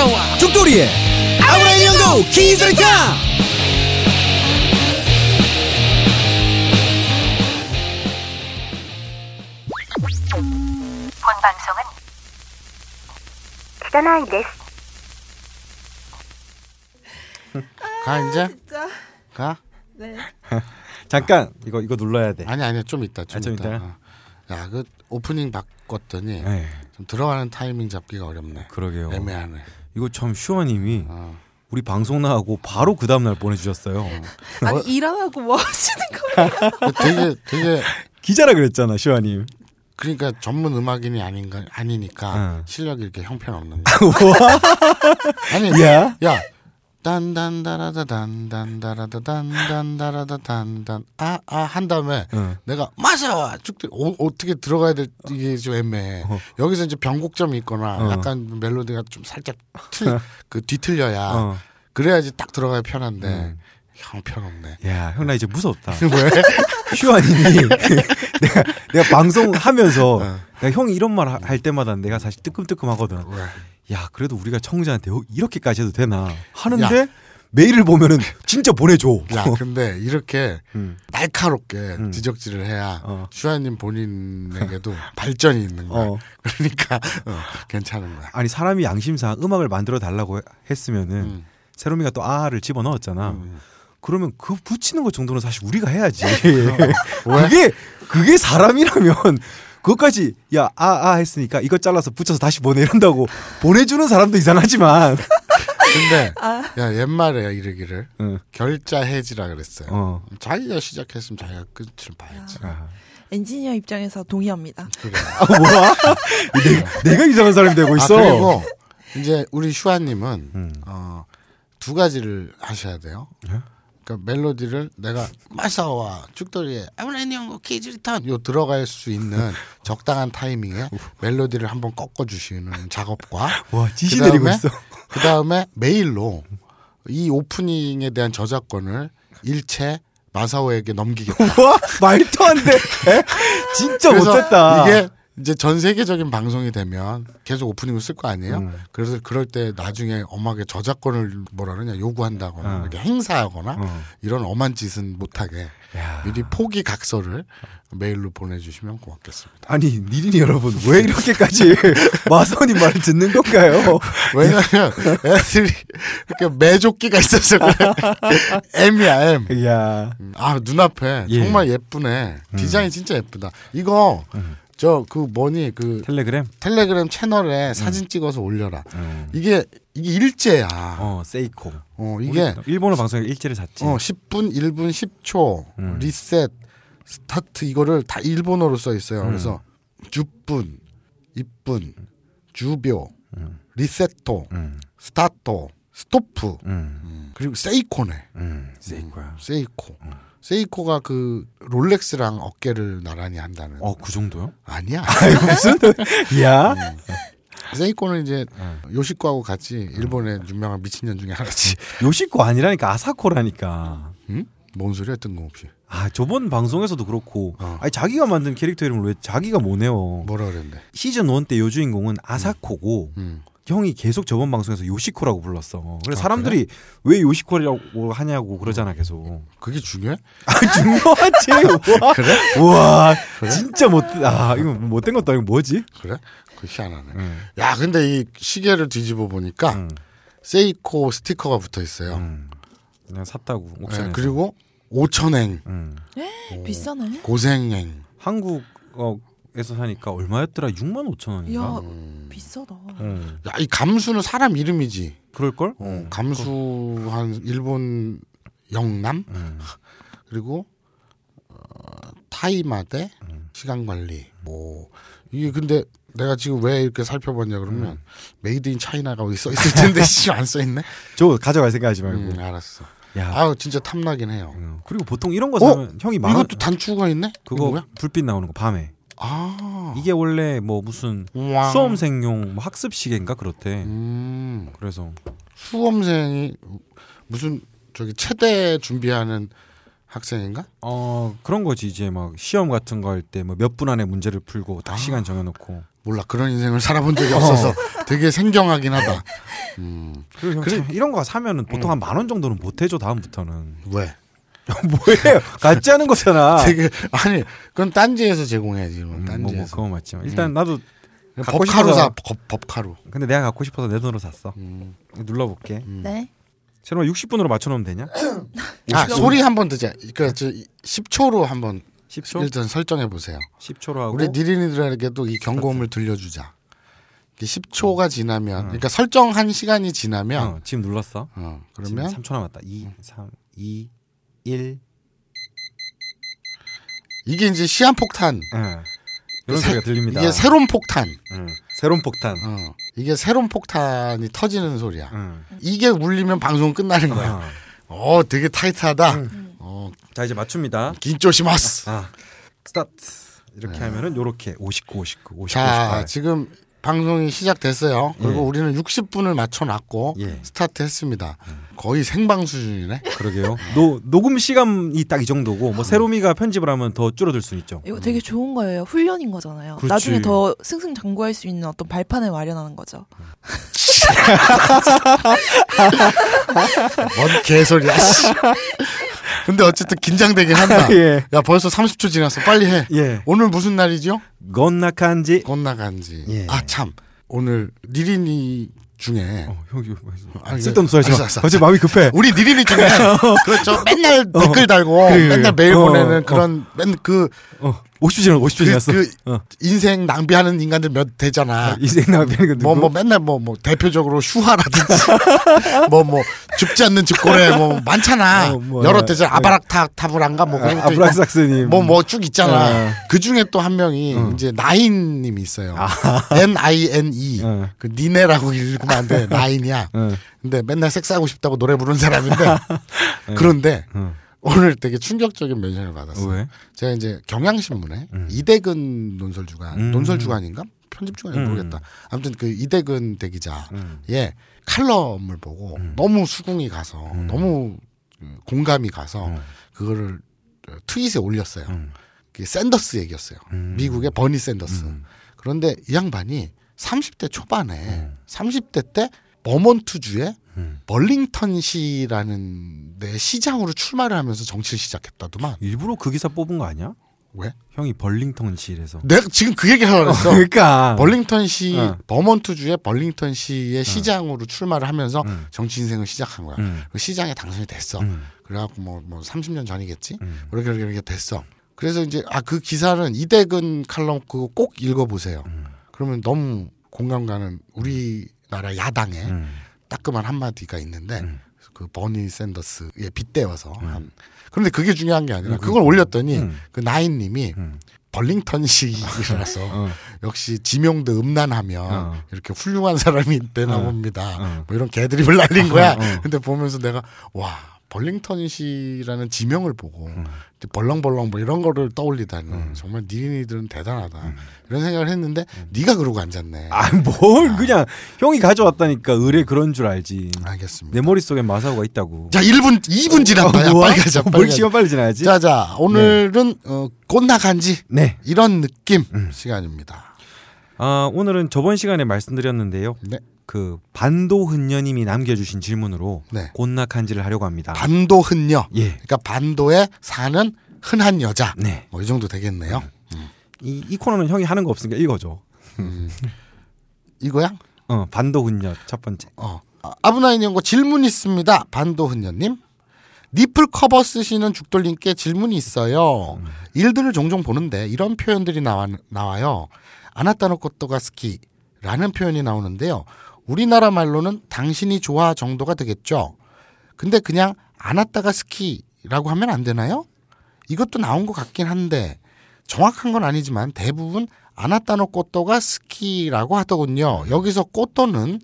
시사와. 죽돌이의 아브라함 연구 기술자 본 방송은 기다나이 데스 가 이제? 가네. 잠깐 이거 이거 눌러야 돼. 아니 아니 좀 있다 좀, 아, 있다, 있다. 어. 야그 오프닝 바꿨더니 네. 좀 들어가는 타이밍 잡기가 어렵네. 그러게요. 애매하네. 이거 참 슈아님이 어. 우리 방송 나가고 바로 그 다음 날 보내주셨어요. 아니 일안 하고 뭐 하시는 거예요? 되게 되게 기자라 그랬잖아, 슈아님. 그러니까 전문 음악인이 아닌가 아니니까 응. 실력이 이렇게 형편없는 뭐? 아니 야, 야 딴단다라다 단단다라다 단단다라다 단단 아아 한 다음에 응. 내가 마사와 쭉 들- 어, 어떻게 들어가야 될 이게 좀 애매해 어. 여기서 이제 변곡점이 있거나 어. 약간 멜로디가 좀 살짝 틀, 그 뒤틀려야 어. 그래야지 딱 들어가야 편한데 음. 형 편없네 야, 형 나 이제 무섭다. 왜? 슈아님이 내가 내가 방송하면서 어. 내가 형이 이런 말 할 때마다 내가 사실 뜨끔뜨끔하거든. 왜? 야, 그래도 우리가 청자한테 어, 이렇게까지 해도 되나 하는데 야. 메일을 보면은 진짜 보내줘. 야 근데 이렇게 음. 날카롭게 음. 지적질을 해야 어. 슈아님 본인에게도 발전이 있는 거야 어. 그러니까 어, 괜찮은 거야 아니 사람이 양심상 음악을 만들어 달라고 해- 했으면은 음. 세롬이가 또 아를 집어 넣었잖아. 음. 그러면 그 붙이는 것 정도는 사실 우리가 해야지. 왜? 그게 그게 사람이라면 그것까지 야 아아 했으니까 이거 잘라서 붙여서 다시 보내 이런다고 보내주는 사람도 이상하지만. 근데 아. 야 옛말에 이르기를 응. 결자 해지라 그랬어요 어. 자기가 시작했으면 자기가 끝을 봐야지 아, 엔지니어 입장에서 동의합니다. 그래. 아 뭐야? 내가, 내가 이상한 사람이 되고 있어. 아 그리고 이제 우리 슈아님은 음. 어, 두 가지를 하셔야 돼요. 예? 그러니까 멜로디를 내가 마사와 죽돌이의 아브라니언고 키즈리턴 요 들어갈 수 있는 적당한 타이밍에 멜로디를 한번 꺾어 주시는 작업과 와 지시 내리고 있어. 그 다음에 메일로 이 오프닝에 대한 저작권을 일체 마사오에게 넘기겠다. 와 말도 안 돼. 진짜 못했다. 이게 이제 전 세계적인 방송이 되면 계속 오프닝을 쓸 거 아니에요? 음. 그래서 그럴 때 나중에 엄하게 저작권을 뭐라 그러냐 요구한다거나 어. 행사하거나 어. 이런 엄한 짓은 못하게 야. 미리 포기 각서를 메일로 보내주시면 고맙겠습니다. 아니 니린이 여러분 왜 이렇게까지 마선이 말을 듣는 건가요? 왜냐면 애들이 이렇게 매조끼가 있어서 그래. M이야 M. 야. 아 눈앞에 예. 정말 예쁘네. 디자인 진짜 예쁘다. 이거 저 그 뭐니 그 텔레그램. 텔레그램 채널에 사진 찍어서 올려라. 음. 이게 이게 일제야. 어 세이코. 어 이게 일본어 방송에 일제를 샀지. 어 10분, 1분, 10초 음. 리셋 스타트 이거를 다 일본어로 써 있어요. 음. 그래서 十分, 一分, 十秒, 음. リセット, 음. スタート, ストップ 음. 그리고 세이코네. 음. 세이코야. 세이코. 세이코가 그 롤렉스랑 어깨를 나란히 한다는. 어 그 정도요? 아니야. 무슨? 야. 세이코는 이제 음. 요시코하고 같이 일본의 유명한 미친년 중에 하나지. 요시코 아니라니까 아사코라니까. 응? 뭔 소리야 뜬금없이. 아 저번 방송에서도 그렇고 어. 아니 자기가 만든 캐릭터 이름을 왜 자기가 뭐네요 뭐라 그랬는데. 시즌 1 때 여주인공은 아사코고 음. 형이 계속 저번 방송에서 요시코라고 불렀어 그래서 아, 사람들이 왜 요시코라고 하냐고 그러잖아 계속 그게 중요해? 아 중요하지 와, 그래? 와 진짜 못아 이거 못된 것도 아니고 뭐지 그래? 그 희한하네. 응. 야, 근데 이 시계를 뒤집어 보니까 응. 세이코 스티커가 붙어 있어요. 응. 그냥 샀다고 네, 그리고 오천행, 응. 비싸네. 고생행. 한국 에서 사니까 얼마였더라 6만 5천 원인가 야 음. 비싸다. 응. 야, 이 감수는 사람 이름이지. 그럴 걸? 어, 감수 한 일본 영남 응. 그리고 어, タイマーで 음. 시간 관리 뭐 이게 근데 내가 지금 왜 이렇게 살펴봤냐 그러면 음. Made in China가 어디 써 있을 텐데 안써 있네. 저 가져갈 생각하지 말고 음, 알았어. 야 아우 진짜 탐나긴 해요. 응. 그리고 보통 이런 거 어? 사면 형이 만 원, 이것도 단추가 있네? 그거 뭐야? 불빛 나오는 거 밤에 아. 이게 원래 뭐 무슨 우와. 수험생용 뭐 학습 시계인가 그렇대. 음. 그래서 수험생이 무슨 저기 체대 준비하는 학생인가? 어 그런 거지 이제 막 시험 같은 거 할 때 뭐 몇 분 안에 문제를 풀고 딱 아. 시간 정해놓고 몰라 그런 인생을 살아본 적이 없어서 되게 생경하긴 하다. 음, 그리고 그래. 참 이런 거 사면은 보통 한만 원 정도는 못 해줘 다음부터는 왜? 뭐예요? 같지 않은 거잖아. 되게 아니 그건 딴지에서 제공해야지. 뭐, 음, 뭐, 뭐 딴지에서. 그거 맞지만 일단 나도 갖고 법카루 싶어서- 사 법, 법카루. 근데 내가 갖고 싶어서 내 돈으로 샀어. 음. 눌러볼게. 네. 새로만 60분으로 맞춰놓으면 되냐? 아 소리 한 번 듣자. 그저 10초로 한번 10초? 일단 설정해 보세요. 10초로 하고. 우리 니린이들에게도 이 경고음을 들려주자. 10초가 지나면, 그러니까 설정한 시간이 지나면, 어, 지금 눌렀어? 어, 그러면 그러면? 3초 남았다. 2 3 2 1 이게 이제 시한폭탄, 예. 이런 새- 소리가 들립니다 이게 새로운 폭탄, 응. 새로운 폭탄 어, 이게 새로운 폭탄이 터지는 소리야. 응. 이게 울리면 방송 끝나는 거야. 어. 어, 되게 타이트하다. 어, 자 이제 맞춥니다 긴조시마스. 아 스타트 이렇게 하면은 요렇게 59 59 59 자, 58 지금 방송이 시작됐어요. 그리고 예. 우리는 60분을 맞춰놨고 예. 스타트했습니다. 거의 생방 수준이네. 그러게요 노, 녹음 시간이 딱 이 정도고 뭐 세로미가 편집을 하면 더 줄어들 수 있죠 이거 되게 좋은 거예요. 훈련인 거잖아요. 그렇지. 나중에 더 승승장구할 수 있는 어떤 발판을 마련하는 거죠. 뭔 개소리야. 씨. 근데 어쨌든 긴장되긴 한다. 예. 야 벌써 30초 지났어. 빨리 해. 예 오늘 무슨 날이죠? 건나칸지 건나간지. 예. 아 참. 오늘 니린이 중에 어, 형 아니, 쓸데없는 소리 하지 마. 갑자기 마음이 급해 우리 니린이 중에 그렇죠. 맨날 댓글 달고 어. 그래, 그래. 맨날 메일 어, 보내는 어. 그런 맨그어 50초 지났어 50초 그, 지났어 그 어. 인생 낭비하는 인간들 몇 되잖아. 이생 나비는 건 뭐? 뭐 맨날 뭐 뭐 대표적으로 슈하라든지 뭐 뭐 죽지 않는 집고래 뭐 많잖아. 어, 뭐, 여러 어, 때잖아. 아바락타타브란가 뭐 그런 아, 것도 있고 아브락삭스님 뭐 뭐 쭉 있잖아. 어. 그 중에 또 한 명이 어. 이제 나인님이 있어요. N I N E 어. 그 니네라고 읽으면 안 돼. 나인이야. 어. 근데 맨날 섹스하고 싶다고 노래 부르는 사람인데 그런데 어. 오늘 되게 충격적인 멘션을 받았어. 왜? 제가 이제 경향신문에 음. 이대근 논설주간, 음. 논설주간인가 편집주간이 음. 모르겠다. 아무튼 그 이대근 대기자의 음. 칼럼을 보고 음. 너무 수긍이 가서 음. 너무 그 공감이 가서 음. 그거를 트윗에 올렸어요. 음. 그게 샌더스 얘기였어요. 음. 미국의 버니 샌더스. 음. 그런데 이 양반이 30대 초반에 음. 30대 때 버몬트주에 음. 벌링턴시라는 데 시장으로 출마를 하면서 정치를 시작했다더만. 일부러 그 기사 뽑은 거 아니야? 왜? 형이 벌링턴시에서 내가 지금 그 얘기 하려고 했어. 그러니까 벌링턴시 어. 버몬트주의 벌링턴시의 시장으로 출마를 하면서 음. 정치 인생을 시작한 거야. 음. 그 시장에 당선이 됐어. 음. 그래갖고 뭐, 뭐 30년 전이겠지. 음. 그렇게 그렇게 이렇게 됐어. 그래서 이제 아 그 기사는 이대근 칼럼 그거 꼭 읽어보세요. 음. 그러면 너무 공감 가는 우리 나라 야당의 음. 따끔한 한마디가 있는데 음. 그 버니 샌더스에 빗대어서 한 그런데 그게 중요한 게 아니라 음, 그걸 올렸더니 음. 그 나인님이 음. 벌링턴식이라서 어. 역시 지명도 음란하면 어. 이렇게 훌륭한 사람이 되나 어. 봅니다. 어. 뭐 이런 개드립을 날린 거야. 어, 어. 근데 보면서 내가 와 벌링턴시라는 지명을 보고 음. 벌렁벌렁 뭐 이런 거를 떠올리다니 음. 정말 니린이들은 대단하다 이런 생각을 했는데 네가 그러고 앉았네. 아뭘 그냥 형이 가져왔다니까 의뢰 그런 줄 알지 알겠습니다. 내 머릿속에 마사오가 있다고 자 1분 2분 지났다. 야, 어? 빨리 가자. 어, 빨리 뭘 가자. 시간 빨리 지나야지 자자 오늘은 어, 꽃나간지 네 이런 느낌 음. 시간입니다. 아, 오늘은 저번 시간에 말씀드렸는데요 네. 그 반도흔녀님이 남겨주신 질문으로 네. 곤낙한지를 하려고 합니다 반도 흔녀. 예 그러니까 반도에 사는 흔한 여자. 네. 뭐 이 정도 되겠네요. 이, 이 코너는 형이 하는 거 없으니까 읽어줘 이거야? 어 반도흔녀 첫 번째 어. 아, 아브나인 연구 질문 있습니다. 반도 흔녀님. 니플 커버 쓰시는 죽돌님께 질문이 있어요. 일들을 종종 보는데 이런 표현들이 나와, 나와요. 아나타노 코토가 스키라는 표현이 나오는데요. 우리나라 말로는 당신이 좋아 정도가 되겠죠. 근데 그냥 아나타가 스키라고 하면 안 되나요? 이것도 나온 것 같긴 한데 정확한 건 아니지만 대부분 아나타노 꼬또가 스키라고 하더군요. 여기서 꼬또는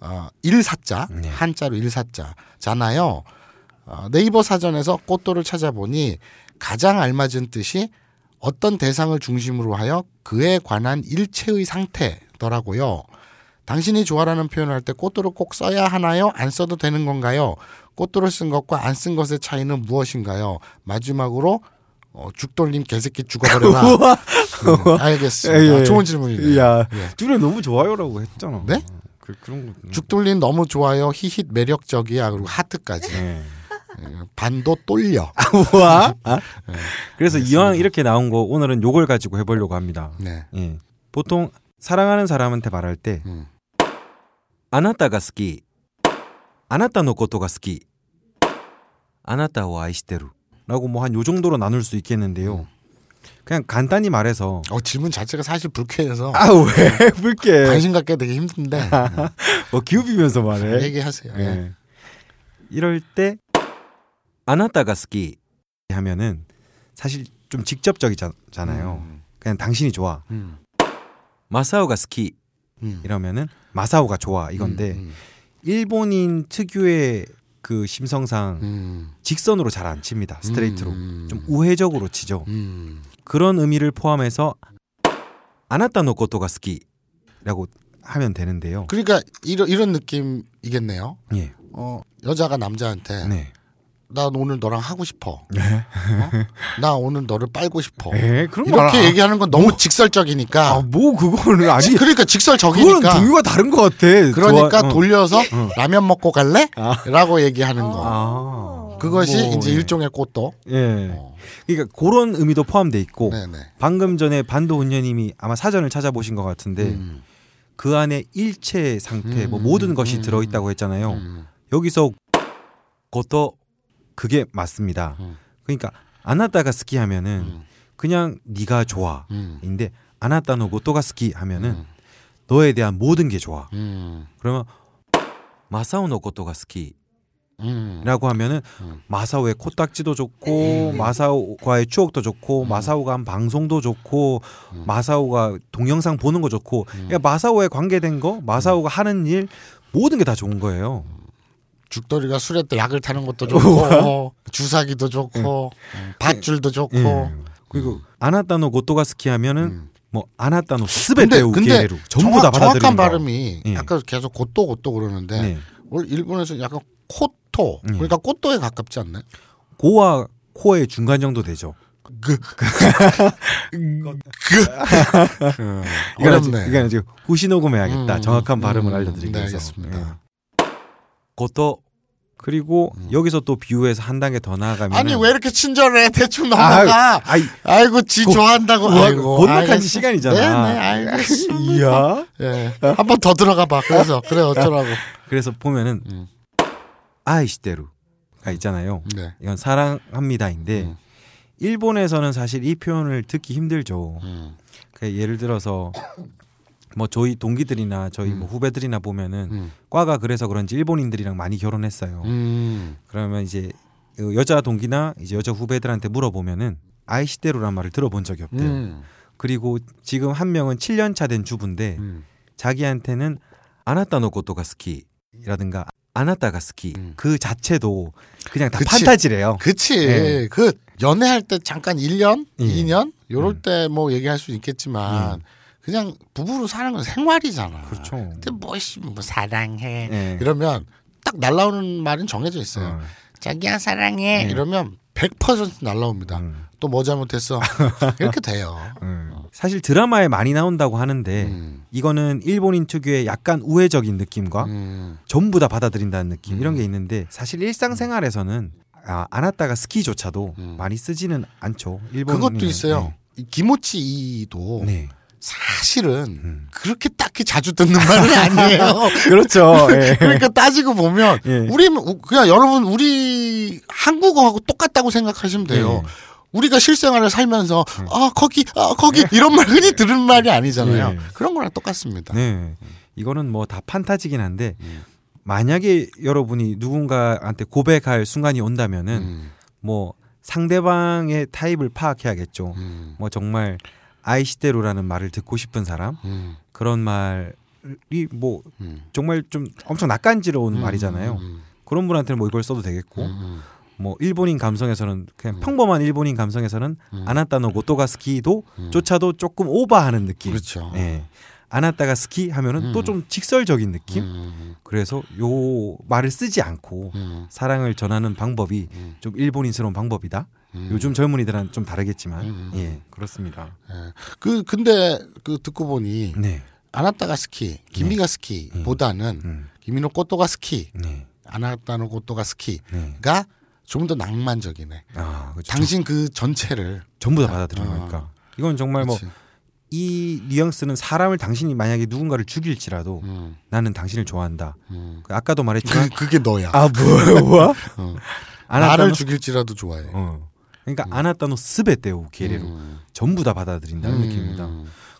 어, 일사자 네. 한자로 일사자잖아요. 어, 네이버 사전에서 꼬또를 찾아보니 가장 알맞은 뜻이 어떤 대상을 중심으로 하여 그에 관한 일체의 상태더라고요. 당신이 좋아라는 표현을 할때 꼬또를 꼭 써야 하나요? 안 써도 되는 건가요? 꽃도를 쓴 것과 안 쓴 것의 차이는 무엇인가요? 마지막으로 어, 죽돌림 개새끼 죽어버려라. 음, 알겠습니다. 예, 예. 좋은 질문이네요. 야, 예. 둘이 너무 좋아요라고 했잖아. 네? 그, 그런 거. 죽돌림 너무 좋아요. 히힛 매력적이야. 그리고 하트까지. 네. 예, 반도 똘려. 우와. 아? 그래서 이왕 이렇게 나온 거 오늘은 요걸 가지고 해보려고 합니다. 네. 예. 보통 사랑하는 사람한테 말할 때 음. 아나타가 스키, 아나타 노 코토가 스키, 아나타を愛してる 라고 뭐 한 요 정도로 나눌 수 있겠는데요. 그냥 간단히 말해서 어, 질문 자체가 사실 불쾌해서 아우 왜 불게 관심 갖기 되게 힘든데 뭐 기우비면서 말해. 얘기하세요. 예. 예. 이럴 때 아나타가 스키 하면은 사실 좀 직접적이잖아요. 음. 그냥 당신이 좋아. 음. 마사오가 스키 음. 이러면은 마사오가 좋아 이건데 음. 일본인 특유의 그 심성상 음. 직선으로 잘 안 칩니다. 스트레이트로. 음. 좀 우회적으로 치죠. 음. 그런 의미를 포함해서 아나타 노 코토가 스키라고 하면 되는데요. 그러니까 이런 이런 느낌이겠네요. 예. 어, 여자가 남자한테 네. 나 오늘 너랑 하고 싶어. 네. 어? 나 오늘 너를 빨고 싶어. 에 그런 말 이렇게 안- 얘기하는 건 너무 직설적이니까. 아, 뭐 그거는 아니 그러니까 그거는 직설적이니까. 종류가 다른 것 같아. 그러니까 좋아- 어. 돌려서 라면 먹고 갈래? 아. 라고 얘기하는 거. 아. 그것이 뭐, 이제 예. 일종의 꽃도. 예. 어. 그러니까 그런 의미도 포함돼 있고 네네. 방금 전에 반도훈녀님이 아마 사전을 찾아보신 것 같은데 음. 그 안에 일체 상태 뭐 음, 모든 음, 것이 음, 들어있다고 했잖아요. 음. 여기서 그것도 그게 맞습니다. 음. 그러니까 아나타가 스키 하면은 음. 그냥 네가 좋아. 음. 인데 아나타노 고토가 스키 하면은 음. 너에 대한 모든 게 좋아. 음. 그러면 마사오노 고토가 스키라고 음. 하면은 음. 마사오의 코딱지도 좋고 마사오과의 추억도 좋고 음. 마사오가 한 방송도 좋고 마사오가 동영상 보는 거 좋고 음. 그러니까 마사오에 관계된 거 마사오가 하는 일 모든 게 다 좋은 거예요. 죽돌이가 술에 때 약을 타는 것도 좋고 주사기도 좋고 음, 밧줄도 좋고 예. 그리고 아나타노 고토가 스키 하면은 음. 뭐 아나타노 스베테 우케를 전부 정확, 다 받아들이는 정확한 거. 발음이 예. 아까 계속 고또 고또 그러는데 네. 원래 일본에서 약간 코토 예. 그러니까 꽃도에 가깝지 않나요? 고와 코의 중간 정도 되죠. 그, 이건 아직, 어렵네. 이건 아직 후시 녹음해야겠다. 음, 정확한 발음을 음, 알려드리기 네. 고토 그리고 여기서 또 비유해서 한 단계 더 나아가면 음. 아니 왜 이렇게 친절해 대충 넘어가 아이 아이 고 지 좋아한다고 뭐, 아이고 본막한 알겠어. 지 시간이잖아. 네네 알겠습니다 이야. 예. 한번 더 들어가 봐 그래서 그래 어쩌라고 그래서 보면은 음. 아이시테루가 있잖아요. 네 이건 사랑합니다인데 음. 일본에서는 사실 이 표현을 듣기 힘들죠. 음. 그 예를 들어서 뭐 저희 동기들이나 저희 뭐 후배들이나 보면은 음. 과가 그래서 그런지 일본인들이랑 많이 결혼했어요. 음. 그러면 이제 그 여자 동기나 이제 여자 후배들한테 물어보면은 아이시대로란 말을 들어본 적이 없대요. 음. 그리고 지금 한 명은 7년 차 된 주부인데 음. 자기한테는 아나타노 고토가 스키라든가 아나타가 스키 음. 그 자체도 그냥 다 그치. 판타지래요. 그치 예. 그 연애할 때 잠깐 1년 예. 2년 요럴 음. 때뭐 얘기할 수 있겠지만 그냥 부부로 사는 건 생활이잖아 그렇죠. 근데 뭐씨 뭐 사랑해 예. 이러면 딱 날라오는 말은 정해져 있어요 어. 자기야 사랑해 네. 이러면 100% 날라옵니다. 음. 또뭐 잘못했어 이렇게 돼요. 음. 사실 드라마에 많이 나온다고 하는데 음. 이거는 일본인 특유의 약간 우회적인 느낌과 음. 전부 다 받아들인다는 느낌 음. 이런 게 있는데 사실 일상생활에서는 아, 안았다가 스키조차도 음. 많이 쓰지는 않죠. 일본 그것도 있어요. 이 기모치도 네. 사실은 음. 그렇게 딱히 자주 듣는 말은 아니에요. 그렇죠. 예. 그러니까 따지고 보면 예. 우리 그냥 여러분 우리 한국어하고 똑같다고 생각하시면 돼요. 예. 우리가 실생활을 살면서 아 거기 아 거기 이런 말 흔히 들은 말이 아니잖아요. 예. 그런 거랑 똑같습니다. 네. 이거는 뭐 다 판타지긴 한데 음. 만약에 여러분이 누군가한테 고백할 순간이 온다면은 음. 뭐 상대방의 타입을 파악해야겠죠. 음. 뭐 정말 아이시대로라는 말을 듣고 싶은 사람 음. 그런 말이 뭐 음. 정말 좀 엄청 낯간지러운 음. 말이잖아요. 음. 그런 분한테는 뭐 이걸 써도 되겠고 음. 뭐 일본인 감성에서는 그냥 음. 평범한 일본인 감성에서는 음. 아나타노 고토가 스키도 음. 조차도 조금 오버하는 느낌. 그렇죠. 예. 아나타가 스키 하면은 또좀 직설적인 느낌. 음, 그래서 요 말을 쓰지 않고 음, 사랑을 전하는 방법이 음. 좀 일본인스러운 방법이다. 음. 요즘 젊은이들은 좀 다르겠지만 음. 예 그렇습니다. 그 근데 그 듣고 보니 네, 아나타가 스키, 기미가 스키보다는 음, 기미노 꼬토가 스키, 네, 아나타노 스키가 네. 좀더 낭만적이네. 아, 그렇죠. 당신 그 전체를 전부 다 받아들이는 아. 거니까. 이건 정말 뭐 그치. 이 뉘앙스는 사람을 당신이 만약에 누군가를 죽일지라도 음, 나는 당신을 좋아한다. 음. 그 아까도 말했지만 그, 그게 너야. 아 뭐야 뭐야? 어. 나를 죽일지라도 좋아해. 어. 그러니까 아나타노 스베테오 게레로 음. 전부 다 받아들인다는 음. 느낌입니다.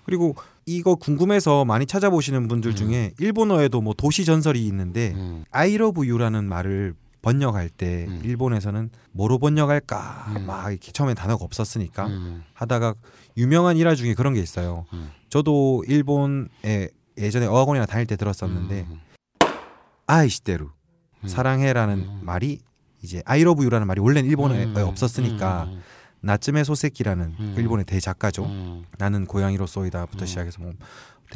그리고 이거 궁금해서 많이 찾아보시는 분들 중에 일본어에도 뭐 도시 전설이 있는데 음. I love you라는 말을 번역할 때 음. 일본에서는 뭐로 번역할까 음. 막 이렇게 처음에 단어가 없었으니까 음. 하다가 유명한 일화 중에 그런 게 있어요. 음. 저도 일본에 예전에 어학원이나 다닐 때 들었었는데 음. 아이시테루 음. 사랑해라는 음. 말이 이제 you라는 말이 원래는 일본어에 음. 없었으니까 음. 나츠메 소세키라는 음. 그 일본의 대작가죠. 음. 나는 고양이로쏘이다부터 음. 시작해서 뭐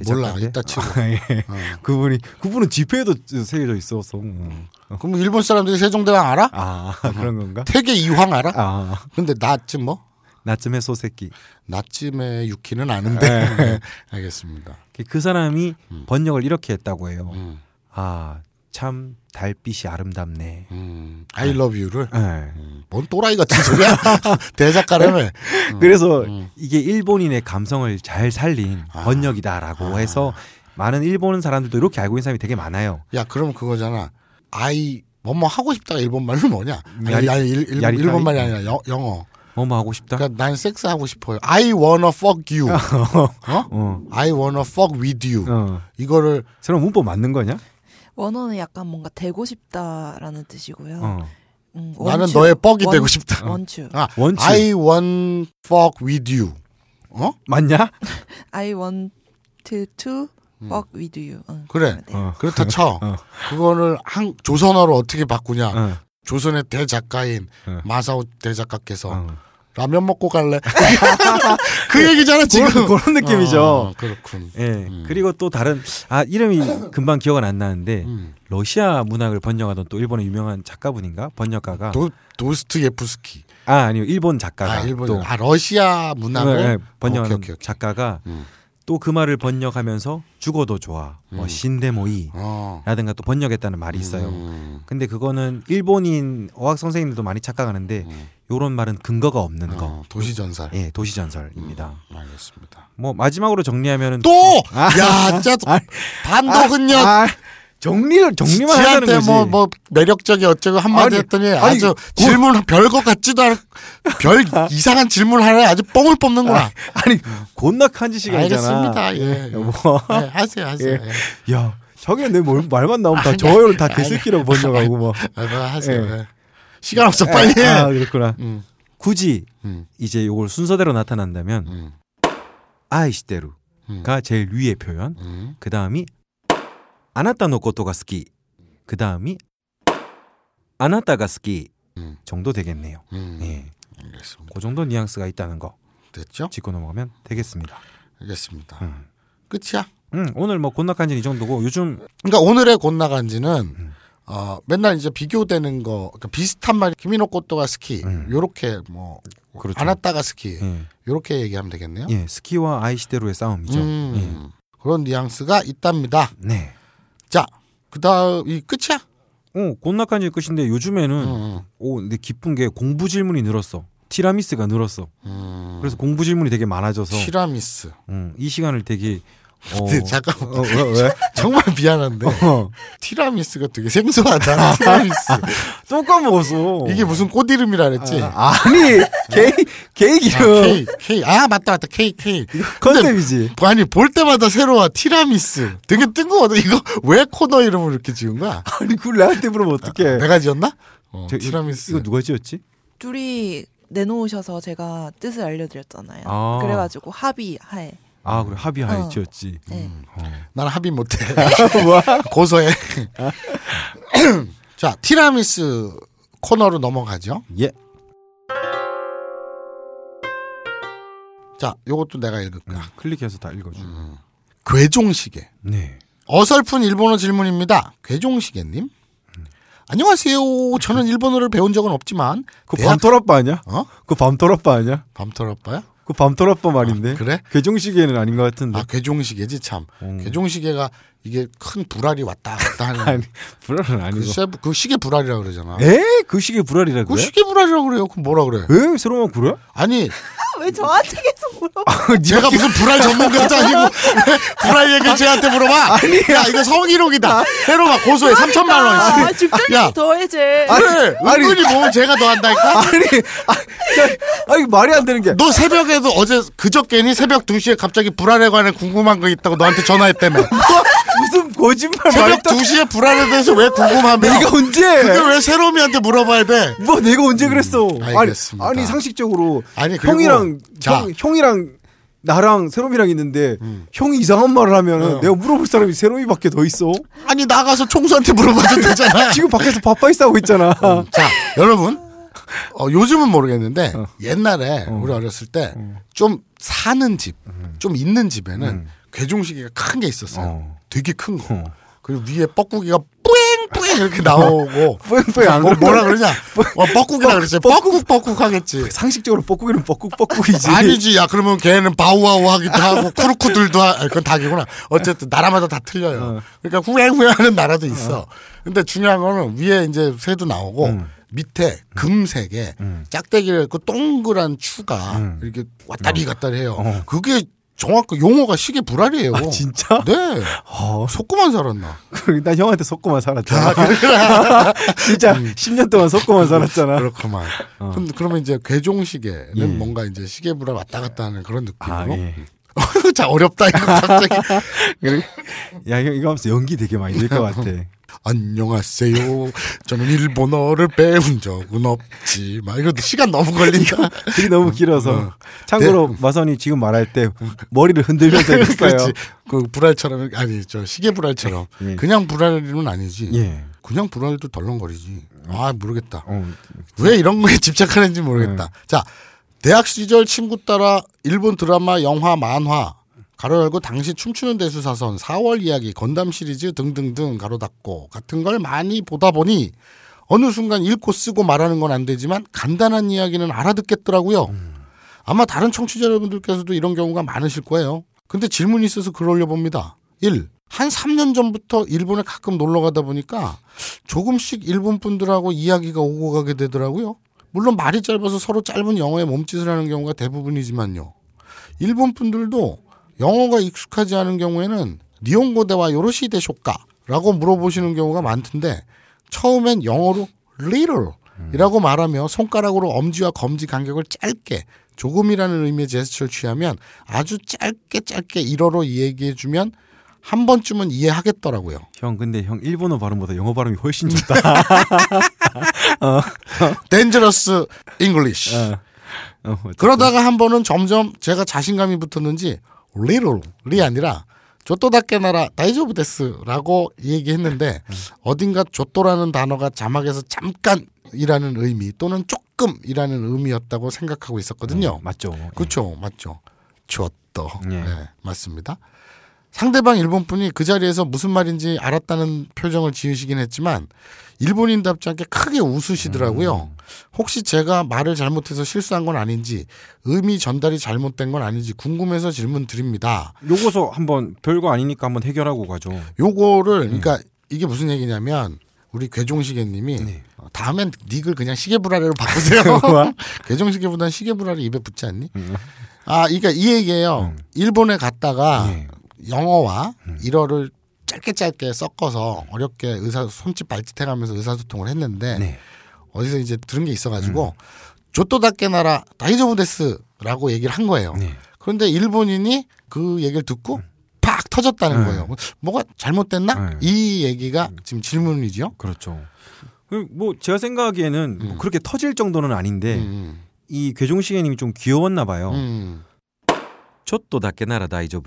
몰라 이따 치고. 아, 예. 어. 그분이 그분은 지폐에도 새겨져 있어서 음. 그럼 일본 사람들이 세종대왕 알아? 아 그런 건가? 태계 이황 알아? 아 근데 나쯤 뭐? 나츠메 소세키 나쯤의 유키는 아는데 네, 알겠습니다. 그 사람이 음. 번역을 이렇게 했다고 해요. 음, 아참 달빛이 아름답네. 음, I love you를 예. 음, 뭔 또라이 같은 소리야? 대작가라며. 그래서 음. 이게 일본인의 감성을 잘 살린 아. 번역이다라고 아. 해서 많은 일본 사람들도 이렇게 알고 있는 사람이 되게 많아요. 야, 그럼 그거잖아. I 뭐뭐 하고 싶다가 일본 말로 뭐냐? 아니, 야리- 아니 일, 일, 야리타리? 일본 말이 아니라 영, 영 어. 뭐뭐 하고 싶다. 그러니까 난 섹스 하고 싶어요. I wanna fuck you. 어? 어. I wanna fuck with you. 어. 이거를 새로운 문법 맞는 거냐? 원어는 약간 뭔가 되고 싶다라는 뜻이고요. 어. 음, 나는 원추. 너의 뻑이 원- 되고 싶다. 원추. 아, 원추. I want fuck with you. 어? 맞냐? I want to fuck with you. 응, 음. 그래. 네. 어. 그렇다 쳐. 어. 그거를 한 조선어로 어떻게 바꾸냐? 어. 조선의 대작가인 어. 마사오 대작가께서 어. 라면 먹고 갈래? 그 얘기잖아 지금. 그런, 그런 느낌이죠. 어, 그렇군. 예. 음. 그리고 또 다른 아 이름이 금방 기억은 안 나는데 음. 러시아 문학을 번역하던 또 일본의 유명한 작가분인가 번역가가 도 도스트예프스키. 아 아니요 일본 작가가 아 일본. 또 아 러시아 문학을 네, 네, 번역하는 오케이, 오케이, 오케이. 작가가 음. 또 그 말을 번역하면서 죽어도 좋아 뭐 음. 신데모이 어. 라든가 또 번역했다는 말이 있어요. 음. 근데 그거는 일본인 어학 선생님들도 많이 착각하는데 음. 요런 말은 근거가 없는 거. 어, 도시 전설. 예, 도시 전설입니다. 음, 알겠습니다. 뭐 마지막으로 정리하면은 또! 야, 진짜 아, 반도근요. 아, 정리를 정리만 하자는 지한테 거지. 뭐, 뭐, 매력적이 어쩌고 한마디 아니, 했더니 아니, 아주 그- 질문 별거 같지도 않, 별 이상한 질문 하나에 아주 뻥을 뽑는구나. 아니 곧나 칸지 시간이잖아. 알겠습니다. 예. 예. 뭐, 네, 하세요, 하세요. 예. 예. 야, 저게 내 뭘- 말만 나오면 다 저요를 다 개새끼라고 번역하고 뭐. 아, 뭐 하세요. 예. 예. 시간 없어, 빨리 해. 아, 그렇구나. 음, 굳이 음, 이제 요걸 순서대로 나타난다면 음, 아이시테루가 음, 제일 위의 표현. 음. 그 다음이 あなたのことが好き. 그 다음이 あなたが好き 음. 정도 되겠네요. 음, 예. 알겠습니다. 그 정도 뉘앙스가 있다는 거 됐죠? 짚고 넘어가면 되겠습니다. 알겠습니다. 음. 끝이야. 음, 오늘 뭐 こんな感じ 이 정도고 요즘 그러니까 오늘의 곤나간지는 음. 어, 맨날 이제 비교되는 거 그러니까 비슷한 말 君のことが好き 음. 요렇게 뭐 그렇죠. 아나타가 스키 예, 요렇게 얘기하면 되겠네요. 예, 스키와 아이시대로의 싸움이죠. 음, 그런 뉘앙스가 있답니다. 예. 네. 자, 그다음 이 끝이야? 어, 곤낙한지 끝인데 요즘에는 음, 오, 근데 기쁜 게 공부 질문이 늘었어. 티라미스가 늘었어. 음. 그래서 공부 질문이 되게 많아져서 티라미스. 음, 이 시간을 되게 어, 잠깐 어, 왜, 왜? 정말 미안한데 어, 티라미스가 되게 생소하다. 티라미스. 또 까먹었어. 이게 무슨 꽃 이름이라 그랬지? 아, 아니 케이 케이크 아, K K 아 맞다 맞다 K K. 컨셉이지. 아니 볼 때마다 새로워 티라미스. 되게 뜬금없다. 이거 왜 코너 이름을 이렇게 지은 거야? 아니 그걸 나한테 물으면 어떡해. 내가 지었나? 어, 저, 티라미스. 이거 누가 지었지? 둘이 내놓으셔서 제가 뜻을 알려드렸잖아요. 아. 그래가지고 합의하에. 아 그래 합의하에 어. 지었지. 네. 어. 난 합의 못해. 뭐야? 고소해. 자 티라미스 코너로 넘어가죠. 예. 자 요것도 내가 읽을까. 클릭해서 다 읽어줘. 음. 괴종시계. 네. 어설픈 일본어 질문입니다. 괴종시계님. 안녕하세요. 저는 일본어를 배운 적은 없지만 그 대학- 밤토라빠 아니야? 어? 그 밤토라빠 아니야? 밤토라빠야? 그 밤토라빠 말인데. 그래? 괴종시계는 아닌 것 같은데. 아 괴종시계지 참. 음. 괴종시계가 이게 큰 불알이 왔다 갔다 하는 아니 불알은 그, 아니고. 쇠, 그 시계 불알이라 그러잖아. 에? 그 시계 불알이라 그 그래? 시계 불알이라 그래요. 그럼 뭐라 그래? 에? 새로만 그래? 아니 왜 저한테 계속 물어봐? 제가 무슨 불알 전문가도 아니고 왜 불알 얘기를 쟤한테 물어봐. 야 이거 성희롱이다. 새로가 고소해 3천만 원. 아, 더해지. 그래 아니. 은근히 뭐 제가 더 한다니까. 아니, 아, 저, 아니 말이 안 되는 게. 너 새벽에도 어제 그저께니 새벽 2 시에 갑자기 불알에 관해 궁금한 거 있다고 너한테 전화했다며. 무슨 거짓말 새벽 말도 2시에 불알에 대해서 왜 궁금하며. 내가 언제? 그게 왜 새롬이한테 물어봐야 돼? 뭐 내가 언제 그랬어? 알겠습니다. 아니, 아니 상식적으로 아니, 형이랑 자. 형, 형이랑 나랑 세롬이랑 있는데 형이 이상한 말을 하면은 음. 어. 내가 물어볼 사람이 세롬이밖에 더 있어. 아니 나가서 총수한테 물어봐도 되잖아. 지금 밖에서 밥바이스 하고 있잖아. 자, 여러분. 어, 요즘은 모르겠는데 어. 옛날에 우리 어렸을 때 좀 사는 집, 좀 있는 집에는 음. 괴종시계가 큰 게 있었어요. 어. 되게 큰 거. 어. 그리고 위에 뻐꾸기가 뿌잉뿌잉 이렇게 나오고 뿌잉뿌잉 안 뭐. 뭐라 그러냐? 어, 뻐꾸기라 그랬지. 뻐꾹 뻐꾹 하겠지. 상식적으로 뻐꾸기는 뻐꾹 뻐꾹이지. 아니지, 야 그러면 걔는 바우와우 하기도 하고 쿠르쿠들도 하, 그건 닭이구나. 어쨌든 나라마다 다 틀려요. 그러니까 후행후행하는 나라도 있어. 근데 중요한 거는 위에 이제 새도 나오고 음. 밑에 금색에 짝대기를 그 동그란 추가 음. 이렇게 왔다리 갔다리 해요. 어. 그게 정확히 용어가 시계 불알이에요. 아, 진짜? 네. 어, 속고만 살았나? 난 형한테 속고만 아, 살았잖아. 진짜 10년 동안 속고만 살았잖아. 그렇구만. 어. 그럼 그러면 이제 괴종시계는 예. 뭔가 이제 시계 불알 왔다 갔다 하는 그런 아, 느낌으로. 예. 자 어렵다 이거 갑자기. 야, 형 이거 하면서 연기 되게 많이 될 것 같아. 안녕하세요. 저는 일본어를 배운 적은 없지. 막 이거 시간 너무 걸린다. 글이 너무 길어서. 어. 참고로 마선이 지금 말할 때 머리를 흔들면서 했어요. 그 불알처럼 아니 저 시계 불알처럼 예. 그냥 불알은 아니지. 예. 그냥 불알도 덜렁거리지. 아 모르겠다. 어, 왜 이런 거에 집착하는지 모르겠다. 네. 자 대학 시절 친구 따라 일본 드라마, 영화, 만화 가로 열고 당시 춤추는 대수사선, 4월 이야기, 건담 시리즈 등등등 가로 닫고 같은 걸 많이 보다 보니 어느 순간 읽고 쓰고 말하는 건 안 되지만 간단한 이야기는 알아듣겠더라고요. 아마 다른 청취자 여러분들께서도 이런 경우가 많으실 거예요. 근데 질문이 있어서 글 올려봅니다. 1. 한 3년 전부터 일본에 가끔 놀러 가다 보니까 조금씩 일본 분들하고 이야기가 오고 가게 되더라고요. 물론 말이 짧아서 서로 짧은 영어에 몸짓을 하는 경우가 대부분이지만요. 일본 분들도 영어가 익숙하지 않은 경우에는 니온고대와 요로시 대쇼까라고 물어보시는 경우가 많던데 처음엔 영어로 little 이라고 말하며 손가락으로 엄지와 검지 간격을 짧게 조금이라는 의미의 제스처를 취하면 아주 짧게 짧게 일어로 얘기해주면 한 번쯤은 이해하겠더라고요. 형 근데 형 일본어 발음보다 영어 발음이 훨씬 좋다. Dangerous English. 어. 어. 그러다가 한 번은 점점 제가 자신감이 붙었는지 little이 아니라 조또다케 나라 다이조브 데스라고 얘기했는데 어딘가 조또라는 단어가 자막에서 잠깐이라는 의미 또는 조금이라는 의미였다고 생각하고 있었거든요. 어, 맞죠. 그렇죠, 맞죠. 조또, 예. 네, 맞습니다. 상대방 일본 분이 그 자리에서 무슨 말인지 알았다는 표정을 지으시긴 했지만 일본인답지 않게 크게 웃으시더라고요. 혹시 제가 말을 잘못해서 실수한 건 아닌지 의미 전달이 잘못된 건 아닌지 궁금해서 질문 드립니다. 요거서 한번 별거 아니니까 한번 해결하고 가죠. 요거를 그러니까 이게 무슨 얘기냐면 우리 괴종시계님이 네. 어, 다음엔 닉을 그냥 시계불알이로 바꾸세요. 괴종시계보다는 시계불알이 입에 붙지 않니? 음. 아, 그러니까 이 얘기예요. 일본에 갔다가 예. 영어와 일어를 짧게 짧게 섞어서 어렵게 의사 손짓 발짓 해 가면서 의사소통을 했는데 네. 어디서 이제 들은 게 있어가지고 조또다케 나라 다이조부 데스라고 얘기를 한 거예요. 네. 그런데 일본인이 그 얘기를 듣고 팍 터졌다는 네. 거예요. 뭐가 잘못됐나? 네. 이 얘기가 지금 질문이죠. 그렇죠. 그뭐 제가 생각하기에는 뭐 그렇게 터질 정도는 아닌데 음, 이 괴종시계님이 좀 귀여웠나 봐요. 음,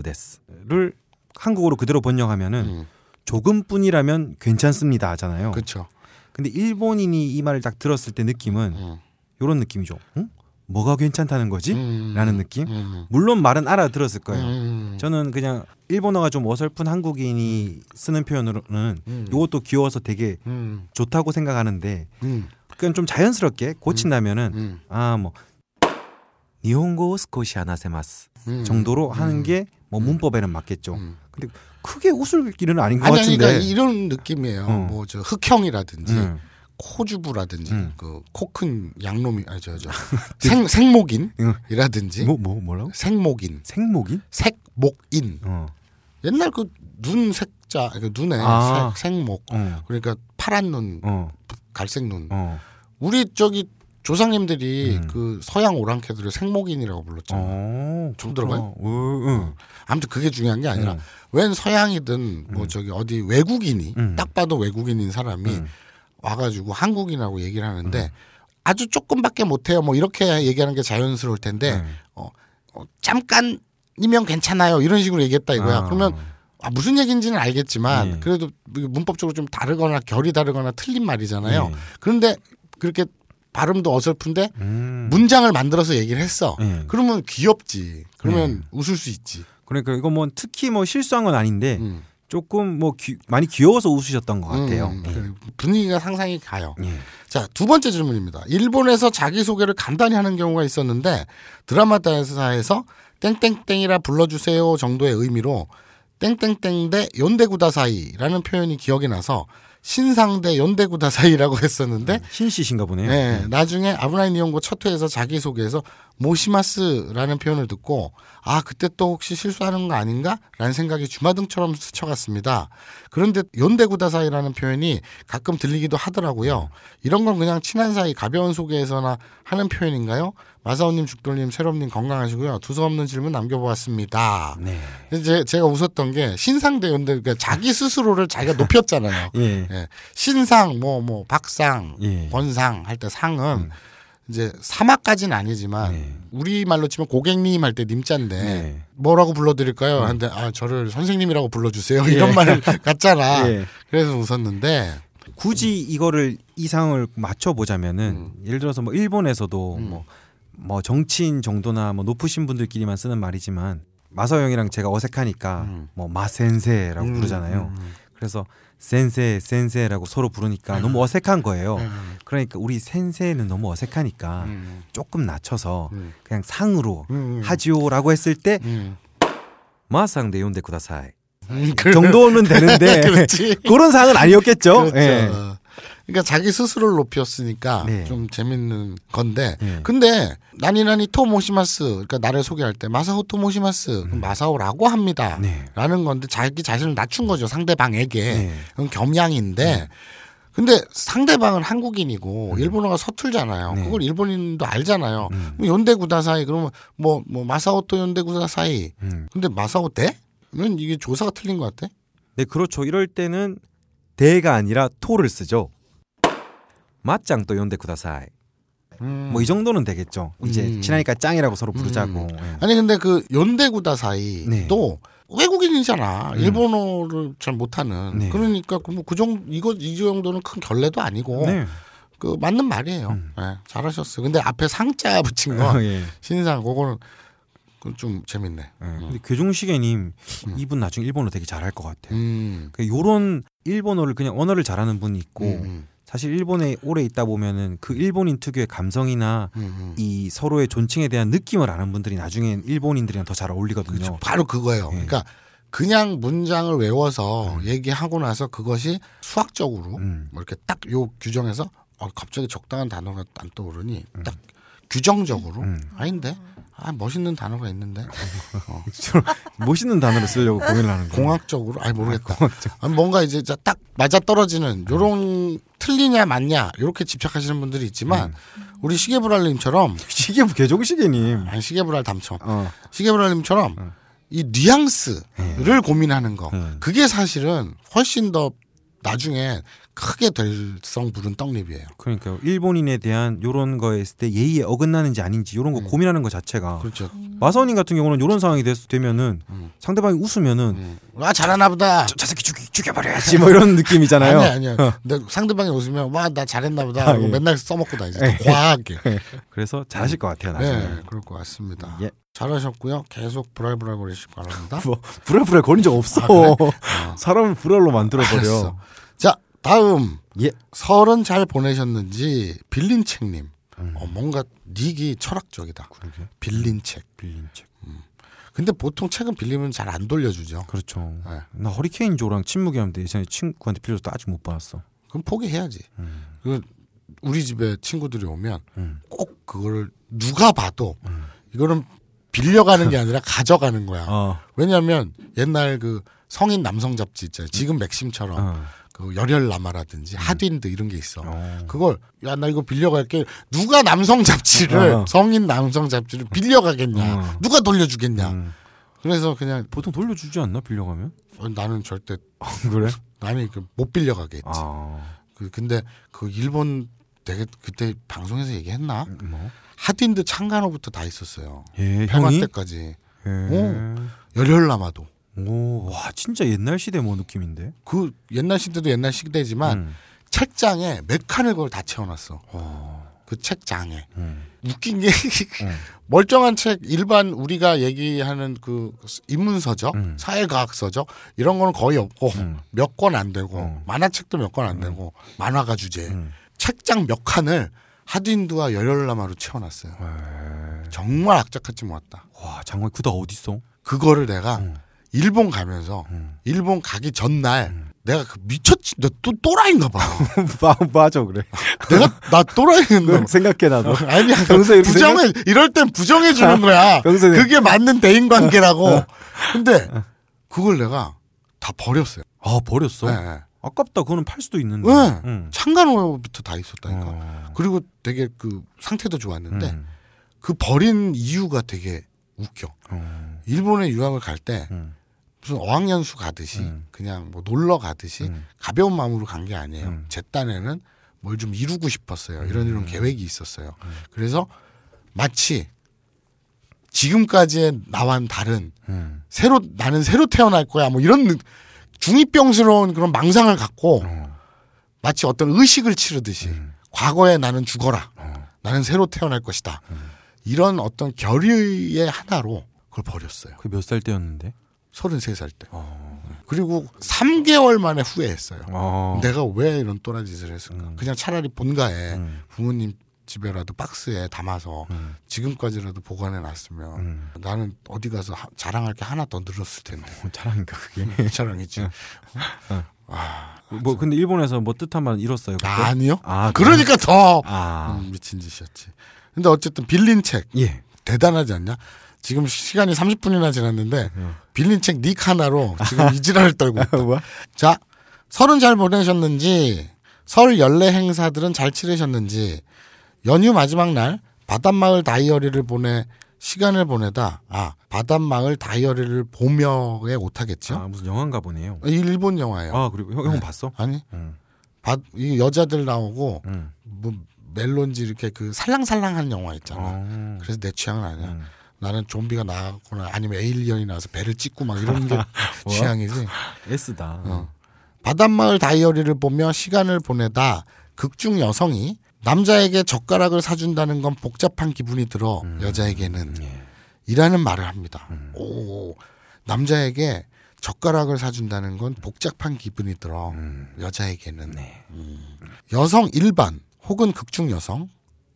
데스를 한국어로 그대로 번역하면은 음, 조금뿐이라면 괜찮습니다 하잖아요. 그렇죠. 근데 일본인이 이 말을 딱 들었을 때 느낌은 음, 이런 느낌이죠. 응? 뭐가 괜찮다는 거지? 음, 라는 느낌? 음, 물론 말은 알아들었을 거예요. 음, 저는 그냥 일본어가 좀 어설픈 한국인이 쓰는 표현으로는 음. 이것도 귀여워서 되게 음. 좋다고 생각하는데 음. 그냥 좀 자연스럽게 고친다면은 음. 아뭐 니혼고 스코시 하나 세마스 음. 정도로 하는 게 뭐 문법에는 맞겠죠. 음. 근데 크게 웃을 길은 아닌 것 아니 같은데. 그러니까 이런 느낌이에요. 어. 뭐저 흑형이라든지 음. 코주부라든지 음. 그코 큰 양놈이 아니 저저 생 생목인이라든지 뭐 뭐 뭐라고? 생목인 생목이? 색목인 어. 옛날 그 눈 색자 그 눈에 아. 색, 생목 어. 그러니까 파란 눈 어. 갈색 눈 어. 우리 저기 조상님들이 음. 그 서양 오랑캐들을 생목인이라고 불렀잖아요. 어. 좀. 들어가요? 어, 응. 아무튼 그게 중요한 게 아니라 음. 웬 서양이든 뭐 저기 어디 외국인이 음. 딱 봐도 외국인인 사람이 음. 와가지고 한국인하고 얘기를 하는데 아주 조금밖에 못해요. 뭐 이렇게 얘기하는 게 자연스러울 텐데 음. 어, 어, 잠깐이면 괜찮아요. 이런 식으로 얘기했다 이거야. 아. 그러면 아, 무슨 얘기인지는 알겠지만 예. 그래도 문법적으로 좀 다르거나 결이 다르거나 틀린 말이잖아요. 예. 그런데 그렇게 발음도 어설픈데 음. 문장을 만들어서 얘기를 했어. 예. 그러면 귀엽지. 그러면 웃을 수 있지. 그러니까 이거 뭐 특히 뭐 실수한 건 아닌데 음. 조금 뭐 귀- 많이 귀여워서 웃으셨던 것 같아요. 음, 예. 그 분위기가 상상이 가요. 예. 자, 두 번째 질문입니다. 일본에서 자기 소개를 간단히 하는 경우가 있었는데 드라마다에서 땡땡땡이라 불러주세요 정도의 의미로 땡땡땡 대 연대구다사이라는 표현이 기억이 나서 신상대 연대구다 사이라고 했었는데 신씨신가 보네요. 네, 나중에 아브라인 니온고 첫 회에서 자기소개에서 모시마스라는 표현을 듣고 아 그때 또 혹시 실수하는 거 아닌가라는 생각이 주마등처럼 스쳐갔습니다. 그런데 연대구다 사이라는 표현이 가끔 들리기도 하더라고요. 이런 건 그냥 친한 사이 가벼운 소개에서나 하는 표현인가요? 마사오님, 죽돌님, 새롬님 건강하시고요. 두서없는 질문 남겨보았습니다. 네. 이제 제가 웃었던 게 신상대 연대 그러니까 자기 스스로를 자기가 높였잖아요. 예. 예. 신상 뭐 뭐 박상 예. 권상 할 때 상은 이제 사마까지는 아니지만 네. 우리 말로 치면 고객님 할 때 님자인데 네. 뭐라고 불러드릴까요? 하는데 아 저를 선생님이라고 불러주세요 이런 말 같잖아. 예. 그래서 웃었는데 굳이 이거를 이상을 맞춰 보자면은 음. 예를 들어서 뭐 일본에서도 뭐, 뭐 정치인 정도나 뭐 높으신 분들끼리만 쓰는 말이지만 마서 형이랑 제가 어색하니까 음. 뭐 마센세라고 음, 부르잖아요. 음, 그래서 센세 센세라고 서로 부르니까 너무 어색한 거예요. 음, 그러니까 우리 센세는 너무 어색하니까 음, 조금 낮춰서 음. 그냥 상으로 음, 하지요라고 했을 때 음. 마상 내용대 구다사이 음, 그- 정도면 되는데. 그런 상은 아니었겠죠. 그렇죠. 예. 그러니까 자기 스스로를 높였으니까 네. 좀 재밌는 건데 네. 근데 나니나니 토모시마스 그러니까 나를 소개할 때 마사오 토모시마스 그럼 마사오라고 합니다. 음. 네. 라는 건데 자기 자신을 낮춘 거죠 상대방에게 네. 그건 겸양인데 근데 상대방은 한국인이고 일본어가 서툴잖아요. 네. 그걸 일본인도 알잖아요. 음. 그럼 연대구다 사이 그러면 뭐 뭐 마사오토 연대구다 사이 음. 근데 마사오 대는 이게 조사가 틀린 것 같아. 네, 그렇죠. 이럴 때는 대가 아니라 토를 쓰죠. 맞짱 또 연대 구다사이. 뭐이 정도는 되겠죠. 이제 음. 친하니까 짱이라고 서로 부르자고. 예. 아니 근데 그 연대구다 사이도 네. 외국인이잖아. 음. 일본어를 잘 못하는. 네. 그러니까 그뭐그 정도 이거 이 정도는 큰 결례도 아니고 네. 그 맞는 말이에요. 음. 네, 잘하셨어요. 근데 앞에 상자 붙인 거 예. 신상 그거는 그건 좀 재밌네. 예. 근데 교중시계님 이분 나중에 일본어 되게 잘할 것 같아요. 음. 그 요런 일본어를 그냥 언어를 잘하는 분이 있고 음, 사실 일본에 오래 있다 보면은 그 일본인 특유의 감성이나 음, 음. 이 서로의 존칭에 대한 느낌을 아는 분들이 나중엔 일본인들이랑 더 잘 어울리거든요. 그렇죠. 바로 그거예요. 예. 그러니까 그냥 문장을 외워서 얘기하고 나서 그것이 수학적으로 음. 뭐 이렇게 딱 요 규정에서 어, 갑자기 적당한 단어가 안 떠오르니 딱 규정적으로 음. 아닌데 아 멋있는 단어가 있는데. 어, 멋있는 단어를 쓰려고 고민을 하는 거예요. 공학적으로? 아니 모르겠다. 아, 뭔가 이제 자- 딱 맞아 떨어지는 요런 틀리냐 맞냐 요렇게 집착하시는 분들이 있지만 우리 시계불알님처럼 시계 개종 시계님. 아니 시계불알 담쳐 어. 시계불알님처럼 이 뉘앙스를 고민하는 거. 음. 그게 사실은 훨씬 더 나중에 크게 될 성 부른 떡잎이에요. 그러니까요. 일본인에 대한 요런 거에 있을 때 예의에 어긋나는지 아닌지 요런 거 음. 고민하는 것 자체가 그렇죠. 마사오님 같은 경우는 요런 상황이 됐, 되면은 음. 상대방이 웃으면은 음. 아 잘하나 보다. 저, 저 새끼 죽이, 죽여버려야지 뭐 이런 느낌이잖아요. 아니 아니야. 근데 상대방이 웃으면 와 나 잘했나 보다. 아, 예. 맨날 써먹고 다니지. 예. 더 과하게. 그래서 잘하실 것 같아요. 나중에. 네, 그럴 것 같습니다. 예. 잘하셨고요. 계속 불알불알 거리시기 바랍니다. 뭐 불알불알 거린 적 없어. 아, 그래? 사람을 불알로 만들어 버려. 알았어. 자 다음 예. 설은 잘 보내셨는지 빌린 책님. 음. 어, 뭔가 닉이 철학적이다. 그러게. 빌린 책. 빌린 책. 근데 보통 책은 빌리면 잘 안 돌려주죠. 그렇죠. 네. 나 허리케인 조랑 침묵이었는데 예전에 친구한테 빌려서 아직 못 받았어. 그럼 포기해야지. 음. 그 우리 집에 친구들이 오면 음. 꼭 그거를 누가 봐도 이거는 빌려가는 게 아니라 가져가는 거야. 어. 왜냐하면 옛날 그 성인 남성 잡지 있잖아요. 지금 맥심처럼 어. 그 열혈남아라든지 하딘드 이런 게 있어. 어. 그걸 야 나 이거 빌려갈게. 누가 남성 잡지를 어. 성인 남성 잡지를 빌려가겠냐? 어. 누가 돌려주겠냐? 음. 그래서 그냥 보통 돌려주지 않나 빌려가면? 어, 나는 절대 그래? 아니 그못 빌려가겠지. 아. 그 근데 그 일본 되게 그때 방송에서 얘기했나? 뭐? 하딘드 창간호부터 다 있었어요. 예, 평화? 때까지 예. 오. 열혈남아도 오, 와, 진짜 옛날 시대 뭐 느낌인데? 그 옛날 시대도 옛날 시대지만 음. 책장에 몇 칸을 그걸 다 채워놨어. 어. 그 책장에 음. 웃긴 게 음. 멀쩡한 책 일반 우리가 얘기하는 그 인문서적, 음. 사회과학서적 이런 거는 거의 없고 음. 몇권 안 되고 음. 만화책도 몇 권 안 되고 만화가 주제 음. 책장 몇 칸을 하딘드와 열혈남아로 채워놨어요. 에. 정말 악착같이 모았다. 와, 장관이 그다 어딨어? 그거를 내가 음. 일본 가면서 음. 일본 가기 전날 내가 그 미쳤지 너또 또라이인가 봐. 마, 맞아, 그래. 내가 나 또라이인가 생각해, 나도. 아니야 평소에 이렇게 부정해 이럴 땐 부정해 주는 거야. 평소에 그게 맞는 대인 관계라고. 근데 그걸 내가 다 버렸어요. 아, 버렸어? 네, 네. 아깝다. 그거는 팔 수도 있는데. 네. 응. 창간호부터 다 있었다니까. 어. 그리고 되게 그 상태도 좋았는데 음. 그 버린 이유가 되게 웃겨. 어. 일본에 유학을 갈때 음. 무슨 어학연수 가듯이 음. 그냥 뭐 놀러 가듯이 음. 가벼운 마음으로 간 게 아니에요. 음. 제 딴에는 뭘 좀 이루고 싶었어요. 이런 이런 계획이 있었어요. 그래서 마치 지금까지의 나와는 다른 음. 새로 나는 새로 태어날 거야 뭐 이런 느- 중이병스러운 그런 망상을 갖고 어. 마치 어떤 의식을 치르듯이 음. 과거에 나는 죽어라 어. 나는 새로 태어날 것이다 음. 이런 어떤 결의의 하나로 그걸 버렸어요 그게 몇살 때였는데? 33살 때 어. 그리고 3개월 만에 후회했어요 어. 내가 왜 이런 또라이 짓을 했을까 음. 그냥 차라리 본가에 음. 부모님 집에라도 박스에 담아서 음. 지금까지라도 보관해 놨으면 음. 나는 어디 가서 하- 자랑할 게 하나 더 늘었을 텐데 어, 자랑인가 그게? 자랑이지 뭐 근데 일본에서 뭐 뜻한 말 잃었어요. 그때? 아니요 아, 그러니까 더 아. 음, 미친 짓이었지. 근데 어쨌든 빌린 책 예. 대단하지 않냐? 지금 시간이 30분이나 지났는데 어. 빌린 책 닉 하나로 지금 이지랄을 떨고 있다. 뭐야? 자, 설은 잘 보내셨는지 설 연례 행사들은 잘 치르셨는지 연휴 마지막 날 바닷마을 다이어리를 보내 시간을 보내다 아 바닷마을 다이어리를 보며에 오타겠죠? 아 무슨 영화인가 보네요. 일본 영화예요. 아 그리고 형, 형 봤어? 아니 응. 바, 이 여자들 나오고 응. 뭐 멜론지 이렇게 그 살랑살랑한 영화 있잖아. 어. 그래서 내 취향은 아니야. 응. 나는 좀비가 나거나 아니면 에일리언이 나와서 배를 찍고 막 이런 게 취향이지. S다. 어. 바닷마을 다이어리를 보며 시간을 보내다 극중 여성이 남자에게 젓가락을 사준다는 건 복잡한 기분이 들어 음. 여자에게는 예. 이라는 말을 합니다. 음. 오 남자에게 젓가락을 사준다는 건 복잡한 기분이 들어 음. 여자에게는 네. 음. 여성 일반 혹은 극중 여성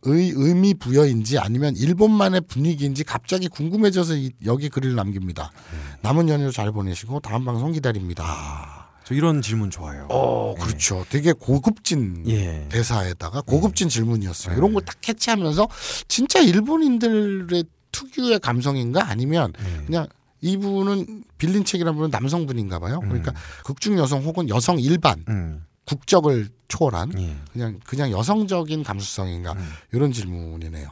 의 의미 부여인지 아니면 일본만의 분위기인지 갑자기 궁금해져서 이- 여기 글을 남깁니다. 음. 남은 연휴 잘 보내시고 다음 방송 기다립니다. 저 이런 질문 좋아요. 어, 그렇죠. 되게 고급진 예. 대사에다가 고급진 질문이었어요. 네. 이런 걸 딱 캐치하면서 진짜 일본인들의 특유의 감성인가 아니면 네. 그냥 이분은 빌린 책이라는 분은 남성분인가 봐요. 그러니까 음. 극중 여성 혹은 여성 일반 음. 국적을 초월한 예. 그냥 그냥 여성적인 감수성인가 음. 이런 질문이네요.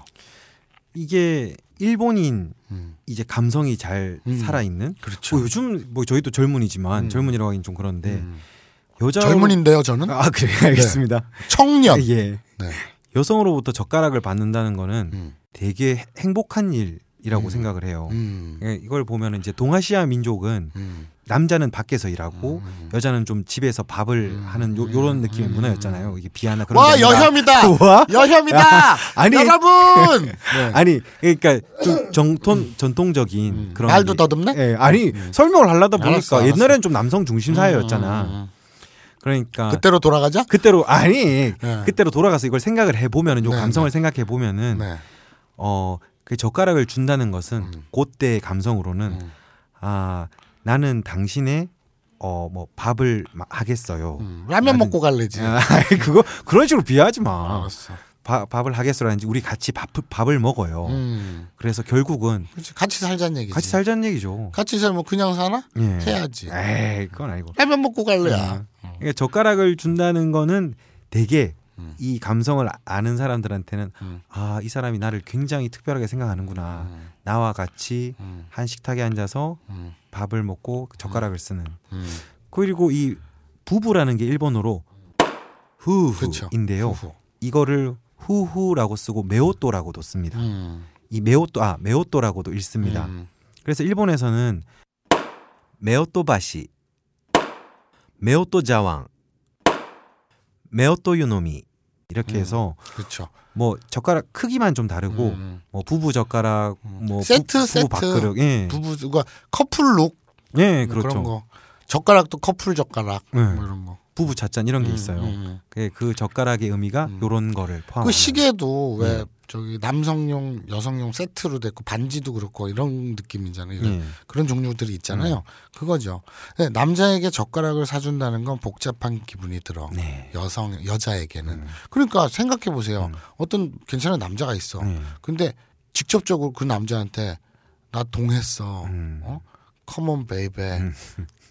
이게 일본인 음. 이제 감성이 잘 음. 살아 있는. 그렇죠. 뭐 요즘 뭐 저희도 젊은이지만 음. 젊은이라고 하긴 좀 그런데 음. 여자 젊은인데요, 저는 아 그래 알겠습니다. 청년. 예. 네. 여성으로부터 젓가락을 받는다는 거는 음. 되게 행복한 일 이라고 음. 생각을 해요. 음. 예, 이걸 보면 이제 동아시아 민족은 음. 남자는 밖에서 일하고 음. 여자는 좀 집에서 밥을 음. 하는 요, 요런 느낌의 음. 문화였잖아요. 이게 비하나 그런 와. 여혐이다. 와? 여혐이다. 아니 여러분. 네. 아니 그러니까 좀 정통 전통적인 음. 그런 말도 게- 더듬네. 예, 아니 설명을 하려다 보니까 알았어, 알았어. 옛날에는 좀 남성 중심 사회였잖아. 그러니까 음. 그때로 돌아가자. 그때로 아니 네. 그때로 돌아가서 이걸 생각을 해 보면은 요 네, 감성을 네. 생각해 보면은 네. 어 그 젓가락을 준다는 것은 음. 그때의 감성으로는 음. 아 나는 당신의 어 뭐 밥을 마- 하겠어요. 음. 라면 나는- 먹고 갈래지. 아, 그거 그런 식으로 비하하지 마. 알았어. 바- 밥을 하겠어라는지 우리 같이 밥, 밥을 먹어요. 음. 그래서 결국은 그렇지. 같이 살자는 얘기지. 같이 살자는 얘기죠. 같이 살면 그냥 사나? 예. 해야지. 에이, 그건 아니고. 라면 먹고 갈래야. 그러니까 젓가락을 준다는 거는 되게 음. 이 감성을 아는 사람들한테는 음. 아, 이 사람이 나를 굉장히 특별하게 생각하는구나. 음. 나와 같이 음. 한 식탁에 앉아서 음. 밥을 먹고 젓가락을 쓰는. 음. 그리고 이 부부라는 게 일본어로. 후후인데요. 후후. 이거를 후후라고 쓰고 메오또라고도 씁니다. 음. 이 메오또 아 메오또라고도 읽습니다. 음. 그래서 일본에서는 夫婦箸, 夫婦茶碗, 夫婦湯呑み 이렇게 음. 해서 그렇죠. 뭐 젓가락 크기만 좀 다르고 음. 뭐 부부 젓가락, 음. 뭐 세트, 부, 세트. 부 밥그릇, 예, 부부가 커플룩 예, 뭐 그렇죠. 그런 거. 젓가락도 커플 젓가락 네. 뭐 이런 거. 부부 찻잔 이런 게 음, 있어요. 음. 그, 그 젓가락의 의미가 음. 요런 거를 포함하는. 그 시계도 왜 네. 저기 남성용, 여성용 세트로 됐고 반지도 그렇고 이런 느낌이잖아요. 이런 예. 그런 종류들이 있잖아요. 그거죠. 근데 남자에게 젓가락을 사준다는 건 복잡한 기분이 들어. 네. 여성 여자에게는. 음. 그러니까 생각해 보세요. 음. 어떤 괜찮은 남자가 있어. 예. 근데 직접적으로 그 남자한테 나 동했어. 음. 어? come on baby. 음.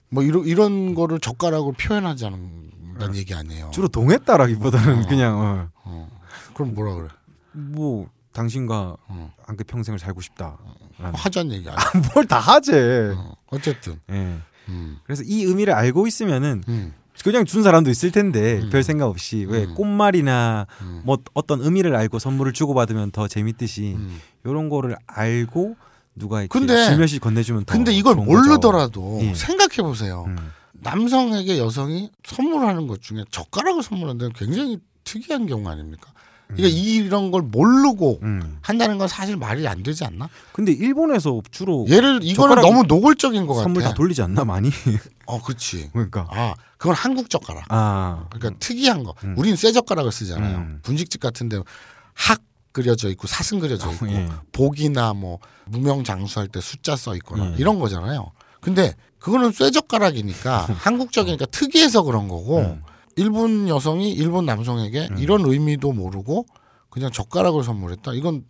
뭐 이런 이런 거를 젓가락으로 표현하지 않는다는 얘기 아니에요. 주로 동했다라기보다는 어. 그냥 어, 어. 그럼 뭐라 그래? 뭐 당신과 어. 함께 평생을 살고 싶다. 하자는 얘기 아니야. 뭘 다 하재. 어. 어쨌든. 예. 음. 그래서 이 의미를 알고 있으면은 음. 그냥 준 사람도 있을 텐데 음. 별 생각 없이 왜 음. 꽃말이나 음. 뭐 어떤 의미를 알고 선물을 주고 받으면 더 재밌듯이 음. 이런 거를 알고 누가 이렇게 근데- 질며시 건네주면 더 근데 이걸 모르더라도 예. 생각해 보세요. 음. 남성에게 여성이 선물하는 것 중에 젓가락을 선물한다는 굉장히 특이한 경우 아닙니까? 그러니까 이런 걸 모르고 음. 한다는 건 사실 말이 안 되지 않나? 근데 일본에서 주로 얘를 이거는 너무 노골적인 것 선물 같아. 다 돌리지 않나 많이? 어, 그렇지. 그러니까 아, 그건 한국 젓가락. 아 그러니까 특이한 거. 음. 우리는 쇠 젓가락을 쓰잖아요. 음. 분식집 같은데 학 그려져 있고 사슴 그려져 있고 예. 복이나 뭐 무명 장수할 때 숫자 써 있거나 예. 이런 거잖아요. 근데 그거는 쇠 젓가락이니까 한국적이니까 특이해서 그런 거고 음. 일본 여성이 일본 남성에게 음. 이런 의미도 모르고 그냥 젓가락을 선물했다. 이건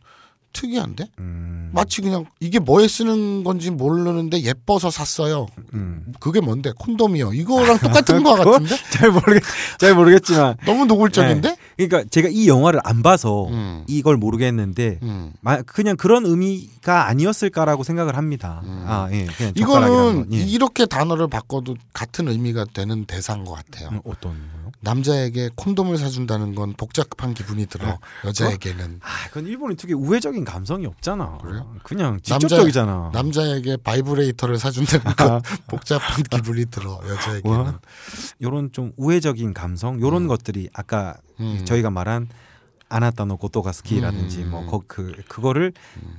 특이한데? 음. 마치 그냥 이게 뭐에 쓰는 건지 모르는데 예뻐서 샀어요. 음. 그게 뭔데? 콘돔이요. 이거랑 똑같은 거 같은데? 잘 모르겠 잘 모르겠지만 너무 노골적인데? 그러니까 제가 이 영화를 안 봐서 음. 이걸 모르겠는데 음. 마- 그냥 그런 의미가 아니었을까라고 생각을 합니다. 음. 아 예, 이거는 건. 예. 이렇게 단어를 바꿔도 같은 의미가 되는 대사인 것 같아요. 음, 어떤 거요? 남자에게 콘돔을 사준다는 건 복잡한 기분이 들어. 여자에게는 아, 그건 일본이 특히 우회적인 감성이 없잖아. 그래요? 그냥 남자- 직접적이잖아. 남자 에게 바이브레이터를 사준다는 건 복잡한 기분이 들어. 여자에게는. 와. 요런 좀 우회적인 감성, 요런 것들이 아까 음. 저희가 말한 아나타노 고토가스키라든지 음. 뭐 그 그거를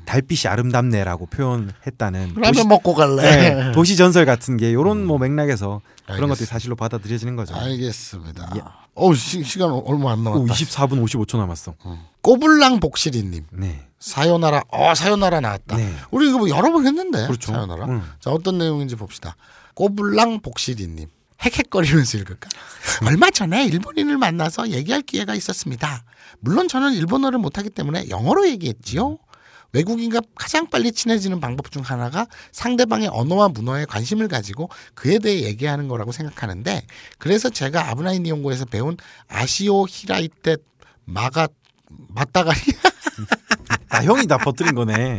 달빛이 아름답네라고 표현했다는 라면 도시, 먹고 갈래. 네, 도시 전설 같은 게 요런 뭐 맥락에서 그런 알겠습니다. 것들이 사실로 받아들여지는 거죠. 알겠습니다. 예. 어 시, 시간 얼마 안 오, 남았다. 24분 55초 남았어. 꼬불랑 복실이님 네. 사요나라. 어 사요나라 나왔다. 네. 우리 이거 뭐 여러 번 했는데. 그렇죠. 사요나라. 음. 자 어떤 내용인지 봅시다. 꼬불랑 복실이님 헥헥거리면서 읽을까? 얼마 전에 일본인을 만나서 얘기할 기회가 있었습니다. 물론 저는 일본어를 못하기 때문에 영어로 얘기했지요. 외국인과 가장 빨리 친해지는 방법 중 하나가 상대방의 언어와 문화에 관심을 가지고 그에 대해 얘기하는 거라고 생각하는데 그래서 제가 아브나인 니온고에서 배운 아시오 히라이테 마가 맞다가리 아 형이 다 버뜨린 거네.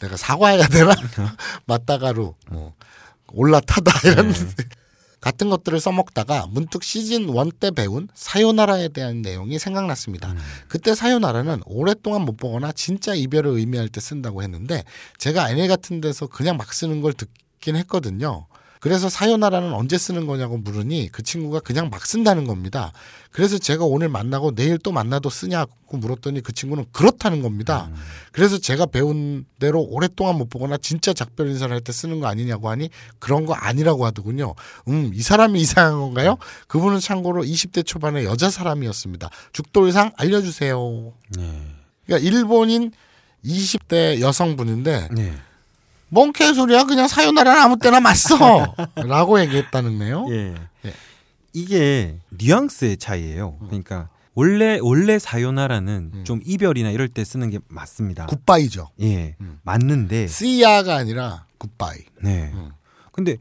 내가 사과해야 되나? 맞다가루 뭐 올라타다 이런 같은 것들을 써먹다가 문득 시즌 1때 배운 사요나라에 대한 내용이 생각났습니다. 음. 그때 사요나라는 오랫동안 못 보거나 진짜 이별을 의미할 때 쓴다고 했는데 제가 애니 같은 데서 그냥 막 쓰는 걸 듣긴 했거든요. 그래서 사요나라는 언제 쓰는 거냐고 물으니 그 친구가 그냥 막 쓴다는 겁니다. 그래서 제가 오늘 만나고 내일 또 만나도 쓰냐고 물었더니 그 친구는 그렇다는 겁니다. 그래서 제가 배운 대로 오랫동안 못 보거나 진짜 작별 인사를 할 때 쓰는 거 아니냐고 하니 그런 거 아니라고 하더군요. 음, 이 사람이 이상한 건가요? 그분은 참고로 20대 초반의 여자 사람이었습니다. 죽돌상 알려주세요. 네. 그러니까 일본인 20대 여성분인데 네. 뭔 개소리야 그냥 사요나라는 아무 때나 맞서 라고 얘기했다는데요. 예. 예. 이게 뉘앙스의 차이예요. 그러니까 원래 원래 사요나라는 음. 좀 이별이나 이럴 때 쓰는 게 맞습니다. 굿바이죠. 예. 음. 맞는데 씨야가 아니라 굿바이. 네. 음. 근데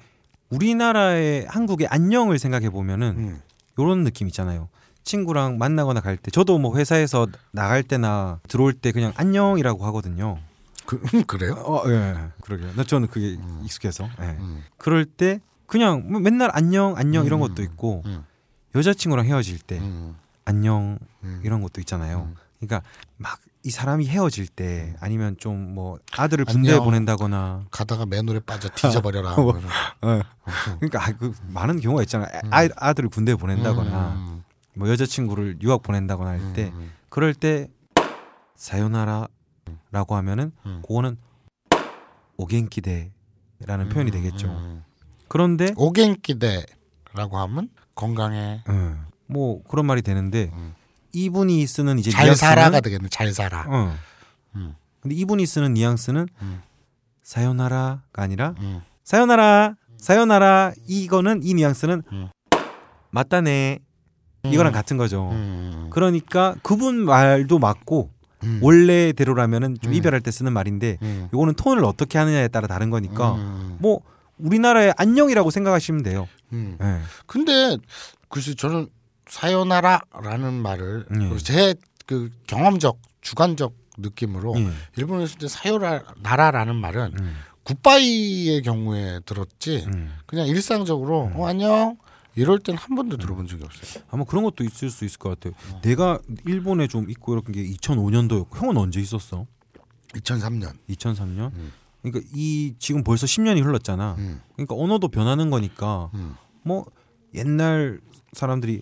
우리나라의 한국의 안녕을 생각해 보면은 음. 요런 느낌 있잖아요. 친구랑 만나거나 갈 때 저도 뭐 회사에서 나갈 때나 들어올 때 그냥 안녕이라고 하거든요. 그, 그래요? 어, 예. 그러게요. 나 저는 그게 익숙해서. 예. 음. 그럴 때 그냥 뭐 맨날 안녕 안녕 이런 음. 것도 있고 음. 여자친구랑 헤어질 때 음. 안녕 음. 이런 것도 있잖아요. 음. 그러니까 막 이 사람이 헤어질 때 아니면 좀 뭐 아들을 군대에. 보낸다거나 가다가 맨홀에 빠져 뒤져버려라. 뭐. 어. 그러니까 아, 그 많은 경우가 있잖아요. 아, 아들을 군대에 보낸다거나 음. 뭐 여자친구를 유학 보낸다거나 할때 음. 그럴 때 사요나라 라고 하면은 음. 그거는 오겐키데라는 표현이 되겠죠. 음. 그런데 오겐키데라고 하면 건강해. 어, 뭐 그런 말이 되는데 음. 이분이 쓰는 이제 잘 뉘앙스는 살아가 되겠네. 잘 살아. 어. 음. 근데 이분이 쓰는 뉘앙스는 음. 사요나라가 아니라 음. 사요나라 사요나라 이거는 이 뉘앙스는 음. 맞다네 이거랑 같은 거죠. 음. 그러니까 그분 말도 맞고 음. 원래대로라면은 좀 음. 이별할 때 쓰는 말인데 음. 요거는 톤을 어떻게 하느냐에 따라 다른 거니까 음. 뭐 우리나라의 안녕이라고 생각하시면 돼요. 음. 예. 근데 글쎄 저는 사요나라라는 말을 예. 제그 경험적 주관적 느낌으로 예. 일본에 있을 때 사요나라라는 말은 음, 굿바이의 경우에 들었지 음. 그냥 일상적으로 어 안녕 이럴 땐 한 번도 들어본 적이 없어요. 아마 그런 것도 있을 수 있을 것 같아요. 어. 내가 일본에 좀 있고 이렇게 게 2005년도였고 형은 언제 있었어? 2003년. 2003년. 음. 그러니까 이 지금 벌써 10년이 흘렀잖아. 음. 그러니까 언어도 변하는 거니까 음. 뭐 옛날 사람들이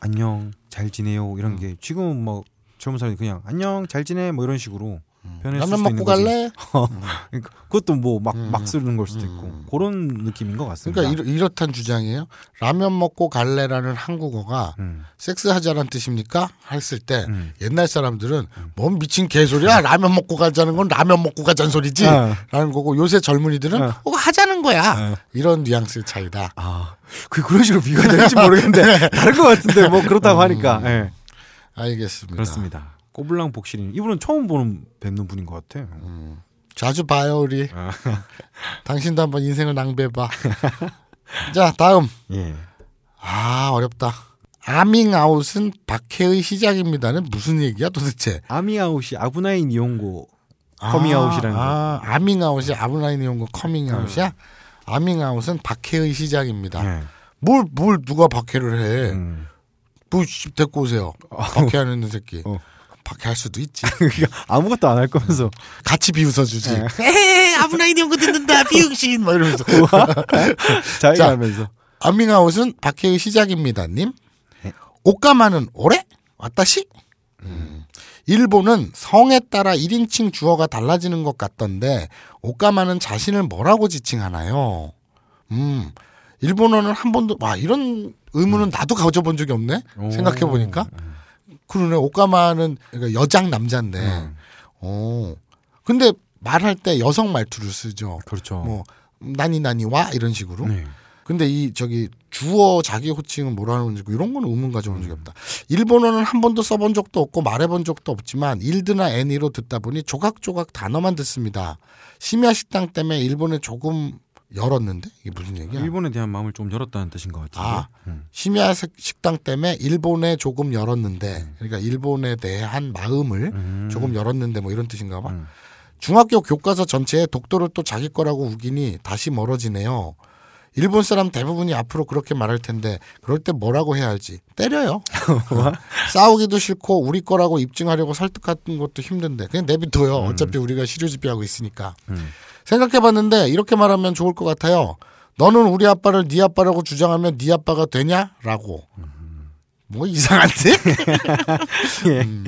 안녕 잘 지내요 이런 음. 게 지금은 뭐 젊은 사람이 그냥 안녕 잘 지내 뭐 이런 식으로 라면 수도 있는 먹고. 갈래? 그러니까 그것도 뭐막막 음. 쓰는 걸 수도 음. 있고 그런 느낌인 것 같습니다. 그러니까 이렇, 이렇단 주장이에요. 라면 먹고 갈래라는 한국어가 음, 섹스하자란 뜻입니까? 했을 때 음. 옛날 사람들은 뭔 미친 개소리야 라면 먹고 가자는 건 라면 먹고 가자는 소리지 어. 라는 거고 요새 젊은이들은 어. 어, 하자는 거야 어. 이런 뉘앙스의 차이다 아, 그 그런 식으로 비교가 될지 모르겠는데 다른 것 같은데 뭐 그렇다고 하니까 음. 예, 알겠습니다 그렇습니다. 꼬블랑 복실인 이분은 처음 보는 뵙는 분인 것 같아. 자주 봐요 우리 아, 당신도 한번 인생을 낭비해봐 자 다음 예. 아 어렵다 아밍아웃은 박해의 시작입니다는 무슨 얘기야 도대체 아밍아웃이 아부나이 니홍고 커밍아웃이라는 거. 아, 아밍아웃이 아부나이 니홍고 커밍아웃이야 아밍아웃은 박해의 시작입니다 예. 뭘, 뭘 누가 박해를 해. 음. 뭐, 씨, 데리고 오세요. 박해하는 새끼. 어. 박해할 수도 있지. 그러니까 아무것도 안 할 거면서 같이 비웃어주지. 네. 에헤, 아브라인이 온거 듣는다, 비육신. 막 이러면서. 자기가 자. 하면서 아밍아웃은 박해의 시작입니다, 님. 네. 옷가마는 오래? 왔다시? 음. 일본은 성에 따라 1인칭 주어가 달라지는 것 같던데, 옷가마는 자신을 뭐라고 지칭하나요? 음. 일본어는 한 번도, 와, 이런 의문은 나도 가져본 적이 없네? 오. 생각해 보니까. 그러네, 옷가마는 그러니까 여장 남자인데, 음. 어. 근데 말할 때 여성 말투를 쓰죠. 그렇죠. 뭐, 나니 나니 와? 이런 식으로. 네. 근데 이 저기 주어 자기 호칭은 뭐라는 건지 이런 거는 의문 가져본 적이 없다. 일본어는 한 번도 써본 적도 없고 말해본 적도 없지만 일드나 애니로 듣다 보니 조각조각 단어만 듣습니다. 심야 식당 때문에 일본에 조금 열었는데 이게 무슨 얘기야? 일본에 대한 마음을 좀 열었다는 뜻인 것 같은데. 아. 음. 심야 식- 식당 때문에 일본에 조금 열었는데 그러니까 일본에 대한 마음을 음. 조금 열었는데 뭐 이런 뜻인가 봐. 음. 중학교 교과서 전체에 독도를 또 자기 거라고 우기니 다시 멀어지네요. 일본 사람 대부분이 앞으로 그렇게 말할 텐데 그럴 때 뭐라고 해야 할지 때려요. 싸우기도 싫고 우리 거라고 입증하려고 설득하는 것도 힘든데 그냥 내비둬요. 어차피 우리가 시료집비하고 있으니까. 음. 생각해봤는데 이렇게 말하면 좋을 것 같아요. 너는 우리 아빠를 네 아빠라고 주장하면 네 아빠가 되냐?라고. 뭐 이상한데? 예. 음,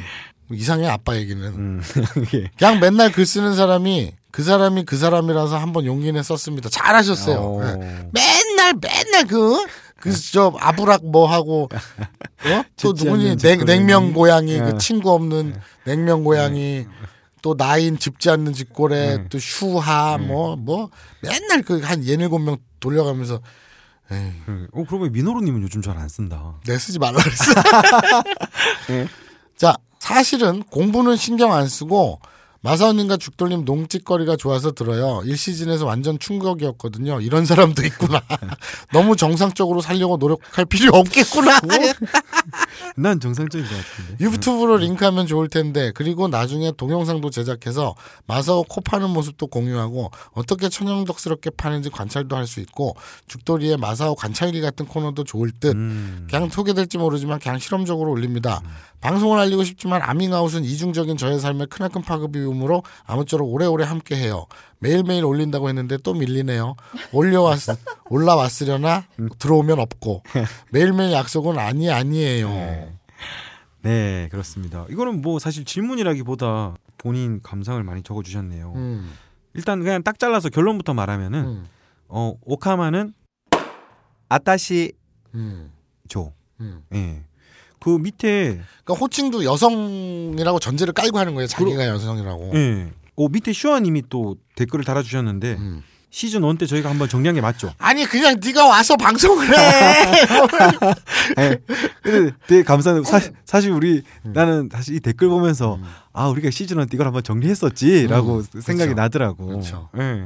이상해 아빠 얘기는. 음. 예. 그냥 맨날 글 쓰는 사람이 그 사람이 그 사람이라서 한번 용기 내 썼습니다. 잘하셨어요. 어. 네. 맨날 맨날 그. 그저 아부락 뭐 하고 어? 또 누구니 냉. 냉면 고양이 어. 그 친구 없는 냉면 고양이 또 나인 짚지 않는 짓고래 음. 또 슈하 뭐뭐 맨날 그 한 예닐곱 명 돌려가면서 에이, 음. 어 그러면 민호로님은 요즘 잘 안 쓴다. 내 쓰지 말라 그랬어. 자, 사실은 공부는 신경 안 쓰고 마사오님과 죽돌님 농짓거리가 좋아서 들어요. 1시즌에서 완전 충격이었거든요. 이런 사람도 있구나. 너무 정상적으로 살려고 노력할 필요 없겠구나. 난 정상적인 것 같은데. 유튜브로 링크하면 좋을 텐데 그리고 나중에 동영상도 제작해서 마사오 코 파는 모습도 공유하고 어떻게 천연덕스럽게 파는지 관찰도 할 수 있고 죽돌이의 마사오 관찰기 같은 코너도 좋을 듯 음. 그냥 소개될지 모르지만 그냥 실험적으로 올립니다. 방송을 알리고 싶지만 아밍아웃은 이중적인 저의 삶의 크나큰 파급이므로 아무쪼록 오래오래 함께해요. 매일매일 올린다고 했는데 또 밀리네요. 올려왔 올라왔으려나 들어오면 없고 매일매일 약속은 아니 아니에요. 네 그렇습니다. 이거는 뭐 사실 질문이라기보다 본인 감상을 많이 적어주셨네요. 음, 일단 그냥 딱 잘라서 결론부터 말하면은 음, 어 오카마는 아타시 음, 조. 음. 예. 그 밑에 그러니까 호칭도 여성이라고 전제를 깔고 하는 거예요. 자기가 여성이라고. 예. 어 밑에 슈아님이 또 댓글을 달아주셨는데 음. 시즌 1 때 저희가 한번 정리한 게 맞죠? 아니 그냥 네가 와서 방송을 해. 예. 근데 되게 감사해요. 사, 사실 우리 나는 사실 이 댓글 보면서 아 우리가 시즌 1때 이걸 한번 정리했었지라고 음, 생각이 그쵸. 나더라고. 그쵸. 예.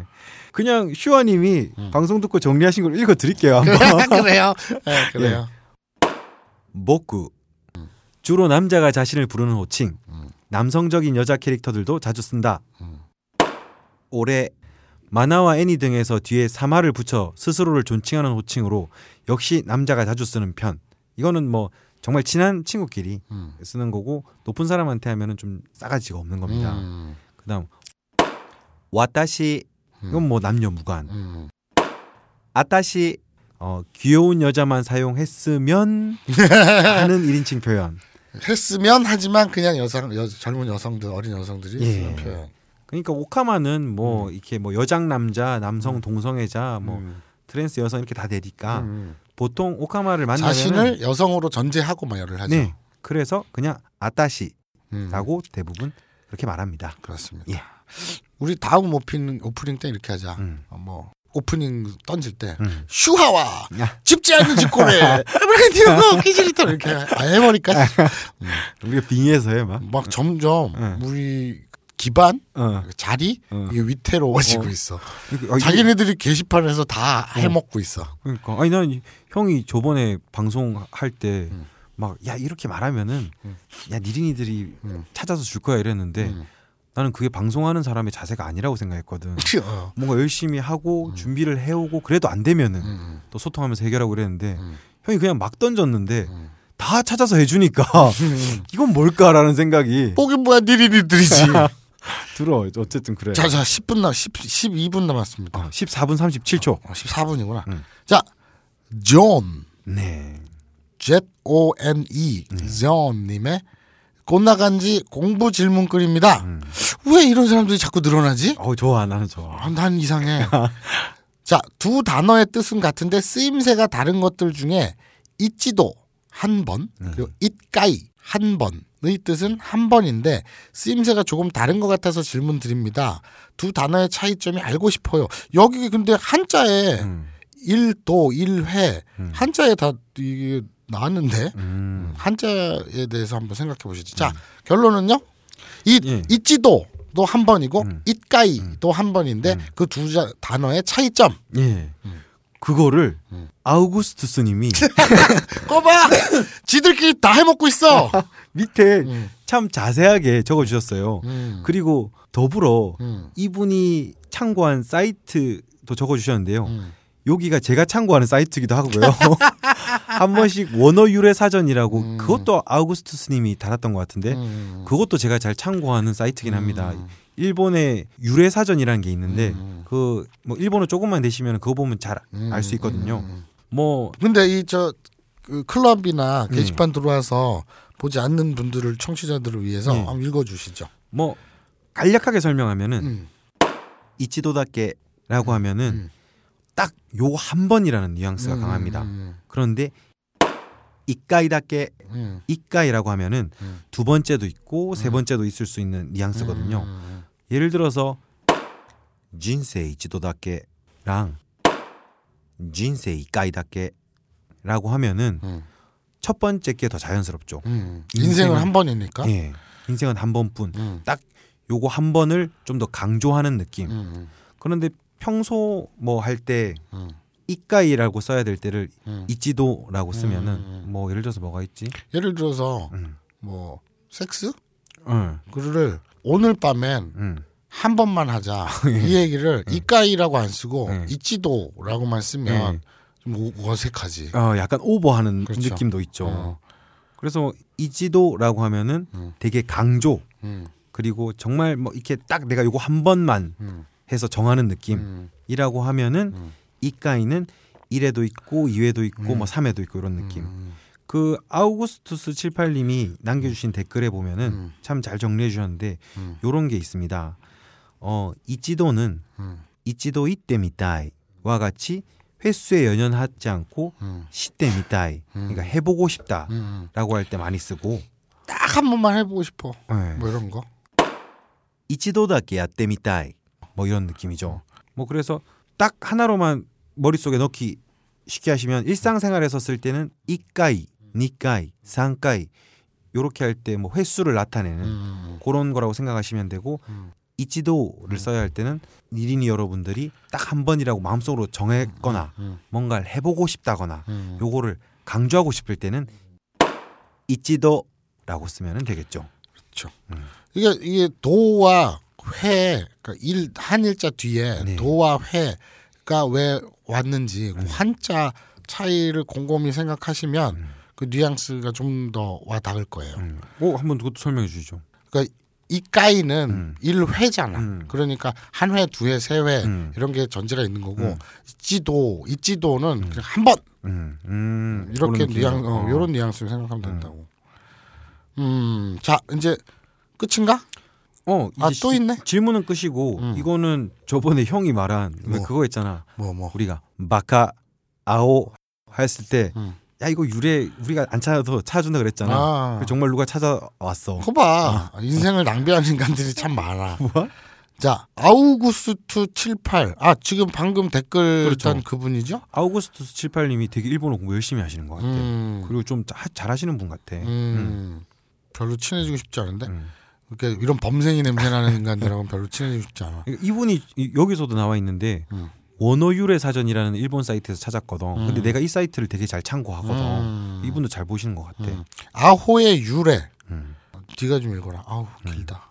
그냥 슈아님이 방송 듣고 정리하신 걸 읽어드릴게요. 한번. 그래요. 네, 그래요. 목구 주로 남자가 자신을 부르는 호칭 음. 남성적인 여자 캐릭터들도 자주 쓴다 음. 올해 만화와 애니 등에서 뒤에 사마를 붙여 스스로를 존칭하는 호칭으로 역시 남자가 자주 쓰는 편 이거는 뭐 정말 친한 친구끼리 음. 쓰는 거고 높은 사람한테 하면은 좀 싸가지가 없는 겁니다 음. 그다음 わたし 이건 뭐 남녀 무관 음. あたし 어, 귀여운 여자만 사용했으면 하는 1인칭 표현 했으면 하지만 그냥 여성 여, 젊은 여성들 어린 여성들이 예. 쓰는 표현. 그러니까 オカマ는 뭐 이렇게 뭐 여장 남자, 남성 동성애자, 뭐 음. 트랜스 여성 이렇게 다 되니까 음. 보통 オカマ를 만나면 자신을 여성으로 전제하고 말을 하죠. 네. 그래서 그냥 아따시라고 음. 대부분 그렇게 말합니다. 그렇습니다. 예. 우리 다음 오프닝 오프닝 때 이렇게 하자. 음. 어, 뭐 오프닝 던질 때 음. 슈하와 야, 집지 않는 짓고래 브랜디오 키즈리터 이렇게 해버릴까? 우리가 빙의해서 해 막. 막 점점 네. 우리 기반 어. 자리 어. 이게 위태로워지고 어. 있어. 이거- 자기네들이 게시판에서 다 해먹고 있어. 그러니까 아니 난 이- 형이 저번에 방송할 때 음. 막야 이렇게 말하면은 음. 야 니린이들이 음. 찾아서 줄 거야 이랬는데 음. 나는 그게 방송하는 사람의 자세가 아니라고 생각했거든. 어. 뭔가 열심히 하고 준비를 해오고 그래도 안 되면은 음. 또 소통하면서 해결하고 그랬는데 음. 형이 그냥 막 던졌는데 음. 다 찾아서 해주니까 이건 뭘까라는 생각이 뽀기 뭐야 니리니들이지. 들어. 어쨌든 그래. 자, 자, 10분 남, 10, 12분 남았습니다. 어, 14분 37초. 어, 14분이구나. 음. 자, 존, 네. Z O N E, 존님의 곤나칸지 공부 질문글입니다. 음. 왜 이런 사람들이 자꾸 늘어나지? 어 좋아 나는 좋아. 아, 난 이상해. 자, 두 단어의 뜻은 같은데 쓰임새가 다른 것들 중에 一度 한 번, 그리고 it가이 한 번의 뜻은 한 번인데 쓰임새가 조금 다른 것 같아서 질문 드립니다. 두 단어의 차이점이 알고 싶어요. 여기 근데 한자에 음. 일도 일회 음. 한자에 다 이게 나왔는데 음. 한자에 대해서 한번 생각해 보시죠. 자, 결론은요. 이 예. 있지도 도 한 번이고 음. it가이도 한 번인데 음. 그두 단어의 차이점. 예. 그거를 음. 아우구스투스 님이 꺼봐. 지들끼리 다 해먹고 있어. 밑에 음. 참 자세하게 적어주셨어요. 음. 그리고 더불어 음. 이분이 참고한 사이트도 적어주셨는데요. 음. 여기가 제가 참고하는 사이트기도 하고요. 한 번씩 원어 유래 사전이라고 음. 그것도 아우구스투스님이 달았던 것 같은데 음. 그것도 제가 잘 참고하는 사이트긴 합니다. 음. 일본의 유래 사전이라는 게 있는데 음. 그뭐 일본어 조금만 되시면 그거 보면 잘 알 수 있거든요. 음. 뭐 근데 이 저 그 클럽이나 네. 게시판 들어와서 보지 않는 분들을 청취자들을 위해서 네. 한번 읽어주시죠. 뭐 간략하게 설명하면은 음. 이치도다케라고 하면은 음. 딱 요 한 번이라는 뉘앙스가 음, 강합니다. 음, 그런데 이까이다케 음, 이까이라고 하면은 음. 두 번째도 있고 세 음. 번째도 있을 수 있는 뉘앙스거든요. 음, 예를 들어서 진세 이치도다케랑 진세 이까이다케라고 하면은 음, 첫 번째 게 더 자연스럽죠. 음. 인생은- 인생은 한 번이니까. 예. 인생은 한 번뿐. 음, 요거 한 번을 좀 더 강조하는 느낌. 음, 그런데 평소 뭐 할때 음, 이까이라고 써야 될 때를 음. 이치도라고 쓰면은 음. 뭐 예를 들어서 뭐가 있지? 예를 들어서 음. 뭐 섹스 응. 그를 오늘 밤엔 응. 한 번만 하자 이 얘기를 이까이라고 안 쓰고 네. 이찌도라고만 쓰면 네. 좀 오- 어색하지. 어, 약간 오버하는 그렇죠. 느낌도 있죠. 어. 그래서 이지도라고 하면은 음. 되게 강조 음, 그리고 정말 뭐 이렇게 딱 내가 요거 한 번만 음, 해서 정하는 음, 느낌이라고 하면은 음. 이까이는 1회도 있고 2회도 있고 음. 뭐 3회도 있고 이런 느낌. 음, 그 아우구스투스 78님이 남겨주신 댓글에 보면은 음. 참잘 정리해 주셨는데 음. 요런 게 있습니다. 어 이지도는 음, 이지도 이때 미타이와 같이 횟수에 연연하지 않고 음, 시때 미타이 그러니까 해보고 싶다라고 음. 할때 많이 쓰고 딱 한 번만 해보고 싶어. 네. 뭐 이런 거. 이치도다게 야때 미타이 뭐 이런 느낌이죠. 뭐 그래서 딱 하나로만 머릿속에 넣기 쉽게 하시면 일상생활에서 쓸 때는 이까이, 니까이, 상까이 요렇게 할 때 뭐 횟수를 나타내는 음, 그런 거라고 생각하시면 되고 음. 이치도를 써야 할 때는 니린이 여러분들이 딱 한 번이라고 마음속으로 정했거나 음, 뭔가를 해보고 싶다거나 음. 요거를 강조하고 싶을 때는 이치도라고 쓰면 되겠죠. 이게 이게 도와 회, 그러니까 일 한일자 뒤에 네. 도와 회가 왜 왔는지 음. 그 한자 차이를 곰곰이 생각하시면 음. 그 뉘앙스가 좀 더 와 닿을 거예요. 음. 오 한번 그것도 설명해 주시죠. 그러니까 이까이는 음. 일회잖아. 음. 그러니까 한 회, 두 회, 세회 음. 이런 게 전제가 있는 거고 음. 이찌도 이찌도는 그냥 한번 음, 음, 이렇게. 뉘앙 어, 어. 이런 뉘앙스를 생각하면 된다고. 음, 자 이제 끝인가? 어, 아, 또 시- 있네? 질문은 끝이고 음. 이거는 저번에 형이 말한 왜 뭐? 그거 있잖아. 뭐 뭐. 우리가 마카 아오 했을 때, 음. 야 이거 유래 우리가 안 찾아도 찾아준다 그랬잖아. 아. 그 정말 누가 찾아왔어. 거봐 인생을 낭비하는 인간들이 참 많아. 뭐? 자 아우구스투 78. 아 지금 방금 댓글 그렇죠. 단 그분이죠? 아우구스투스 78님이 되게 일본어 공부 열심히 하시는 것 같아. 음, 그리고 좀 자- 잘하시는 분 같아. 음, 별로 친해지고 싶지 않은데 음. 이렇게 이런 범생이 냄새나는 인간들하고는 별로 친해지고 싶지 않아. 그러니까 이분이 이- 여기서도 나와 있는데 음. 원어 유래 사전이라는 일본 사이트에서 찾았거든. 근데 음. 내가 이 사이트를 되게 잘 참고하거든. 음. 이분도 잘 보시는 것 같아. 음. 아호의 유래. 음. 네가 좀 읽어라. 아우 길다.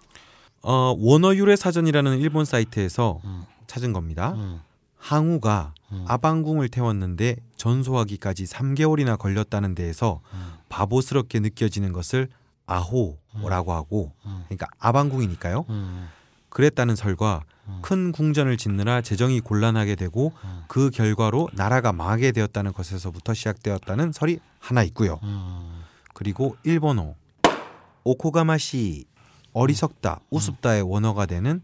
어, 원어 유래 사전이라는 일본 사이트에서 음. 찾은 겁니다. 음. 항우가 음. 아방궁을 태웠는데 전소하기까지 3개월이나 걸렸다는 데에서 음. 바보스럽게 느껴지는 것을 아호 라고 하고 음. 그러니까 아방궁이니까요. 음. 그랬다는 설과 음. 큰 궁전을 짓느라 재정이 곤란하게 되고 음. 그 결과로 나라가 망하게 되었다는 것에서부터 시작되었다는 설이 하나 있고요. 음. 그리고 일본어 오코가마시 어리석다, 우습다의 원어가 되는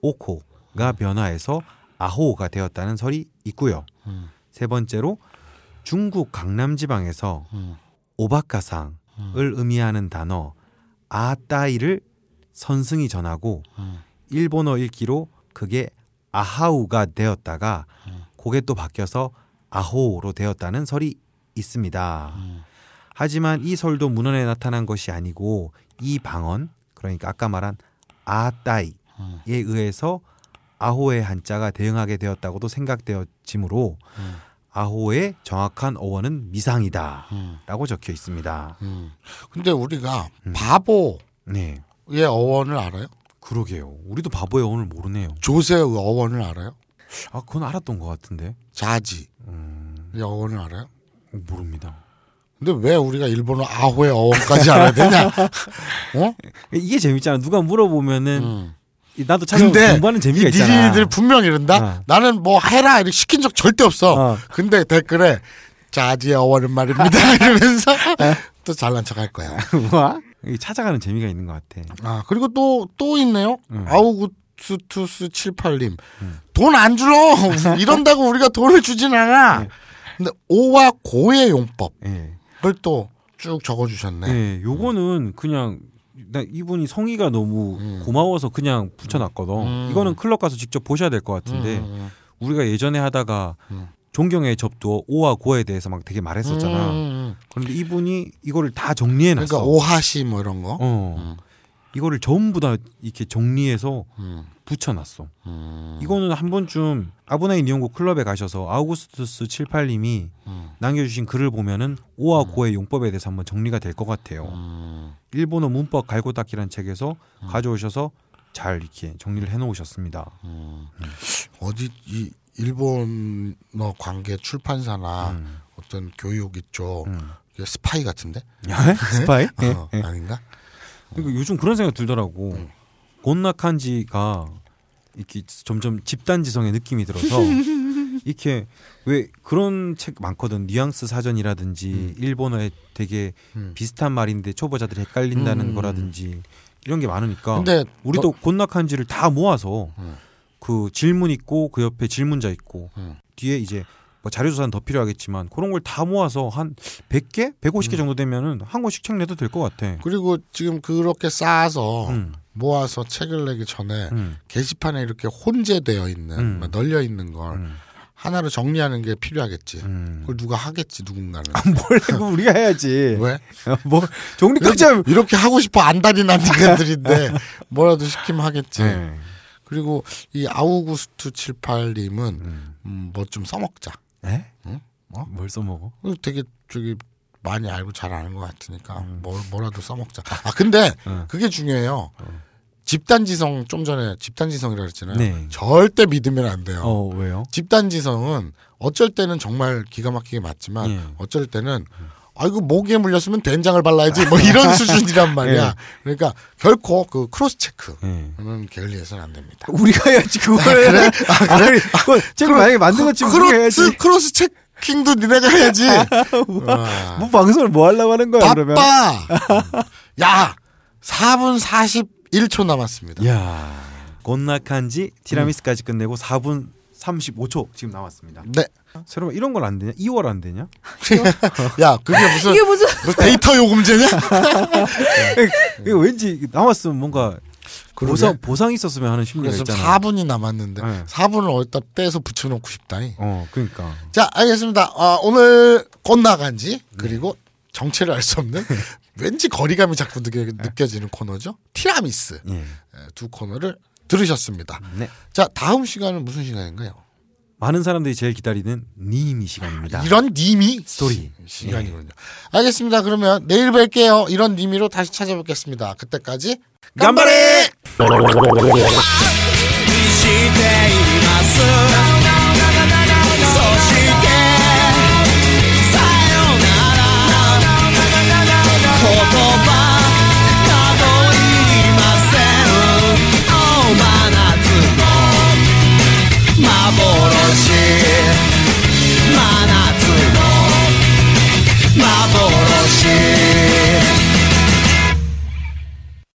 오코가 변화해서 아호가 되었다는 설이 있고요. 음. 세 번째로 중국 강남 지방에서 음. 오바카상을 의미하는 단어 아따이를 선승이 전하고 음. 일본어 읽기로 그게 아하우가 되었다가 음. 그게 또 바뀌어서 아호로 되었다는 설이 있습니다. 음. 하지만 이 설도 문헌에 나타난 것이 아니고 이 방언 그러니까 아까 말한 아따이에 음. 의해서 아호의 한자가 대응하게 되었다고도 생각되어지므로 음. 아호의 정확한 어원은 미상이다라고 음. 적혀 있습니다. 음. 근데 우리가 음. 바보의 네, 어원을 알아요? 그러게요. 우리도 바보의 어원을 모르네요. 조세의 어원을 알아요? 아 그건 알았던 것 같은데. 자지. 음, 영어는 알아요? 어, 모릅니다. 근데 왜 우리가 일본어 아호의 어원까지 알아야 되냐? 어? 이게 재밌잖아. 누가 물어보면은 음. 이- 나도 찾아 근데 공부하는 재미가 이 있잖아. 니들 분명 이런다. 어. 나는 뭐 해라 이렇게 시킨 적 절대 없어. 어. 근데 댓글에 자지의 어원은 말입니다 이러면서 또 잘난 척 할 거야. 뭐? 찾아가는 재미가 있는 것 같아. 아 그리고 또 또 있네요. 음. 아우구스투스 78님 돈안 줄어 이런다고 우리가 돈을 주진 않아. 네. 근데 오와 고의 용법을 예. 또쭉 적어주셨네. 예, 요거는 그냥 나 이분이 성의가 너무 음. 고마워서 그냥 붙여놨거든. 음. 이거는 클럽 가서 직접 보셔야 될 것 같은데 음, 우리가 예전에 하다가 음. 존경의 접도 오와 고에 대해서 막 되게 말했었잖아. 음, 음. 그런데 이분이 이거를 다 정리해놨어. 그러니까 오하시 뭐 이런 거. 어, 음. 이거를 전부 다 이렇게 정리해서 음, 붙여놨어. 음, 이거는 한 번쯤 아브나이 니온고 클럽에 가셔서 아우구스투스 78님이 음, 남겨주신 글을 보면은 오와 고의 용법에 대해서 한번 정리가 될 것 같아요. 음. 일본어 문법 갈고 닦기라는 책에서 가져오셔서 잘 이렇게 정리를 해놓으셨습니다. 어디 이 일본어 관계 출판사나 음. 어떤 교육 이쪽 음. 스파이 같은데? 스파이? 예, 어, 예. 아닌가? 그러니까 요즘 그런 생각 들더라고. 곤나칸지가 이렇게 점점 집단지성의 느낌이 들어서 이렇게 왜 그런 책 많거든. 뉘앙스 사전이라든지 일본어에 되게 음. 비슷한 말인데 초보자들이 헷갈린다는 음. 거라든지 이런 게 많으니까 근데 우리도 곤나칸지를 다 모아서 음. 그 질문 있고 그 옆에 질문자 있고 음. 뒤에 이제 뭐 자료 조사는 더 필요하겠지만 그런 걸 다 모아서 한 100개, 150개 정도 되면은 한 권씩 책 내도 될 것 같아. 그리고 지금 그렇게 쌓아서 음, 모아서 책을 내기 전에 음, 게시판에 이렇게 혼재되어 있는 음. 막 널려 있는 걸 음, 하나로 정리하는 게 필요하겠지. 음. 그걸 누가 하겠지 누군가는. 뭘 해고 우리가 해야지. 왜? 뭐 정리까지. 이렇게, 이렇게 하고 싶어 안달이 난 인간들인데 뭐라도 시키면 하겠지. 네. 그리고 이 아우구스트 78님은 음. 음, 뭐 좀 써먹자. 에? 응? 뭐? 뭘 써먹어? 그리고 되게 저기 많이 알고 잘 아는 것 같으니까 뭐, 뭐라도 써먹자. 아 근데 어. 그게 중요해요. 집단지성 좀 전에 집단지성이라 그랬잖아요. 네. 절대 믿으면 안 돼요. 어 왜요? 집단지성은 어쩔 때는 정말 기가 막히게 맞지만 예. 어쩔 때는 아이고 모기에 물렸으면 된장을 발라야지 뭐 이런 수준이란 말이야. 예. 그러니까 결코 그 cross check는 예. 게을리해서는 안 됩니다. 우리가 해야지 그걸. 그래? 아, 그래? 그거 책 만약에 만든 것 지금 해야지. cross cross checking도 니네가 해야지. 와. 뭐 방송을 뭐 하려고 하는 거야 그러면? 바빠. 야, 4분 41초 남았습니다. 야 곤나칸지 티라미스까지 끝내고 4분 35초 지금 남았습니다. 네. 새로 이런 걸 안 되냐? 이월 안 되냐? 야, 그게 무슨 이게 무슨 무슨 데이터 요금제냐? 이거 왠지 남았으면 뭔가 그러게. 보상 보상 있었으면 하는 심리가 있잖아. 4분이 남았는데 네. 4분을 어디다 떼서 붙여놓고 싶다. 어, 그러니까. 자, 알겠습니다. 아, 오늘 꽃나간지 그리고 정체를 알 수 없는 왠지 거리감이 자꾸 느껴, 느껴지는 코너죠. 티라미스 예. 예, 두 코너를 들으셨습니다. 네. 자 다음 시간은 무슨 시간인가요? 많은 사람들이 제일 기다리는 니미 시간입니다. 이런 니미 스토리 시, 예. 간이군요 네. 알겠습니다. 그러면 내일 뵐게요. 이런 니미로 다시 찾아뵙겠습니다. 그때까지 간발에 i'm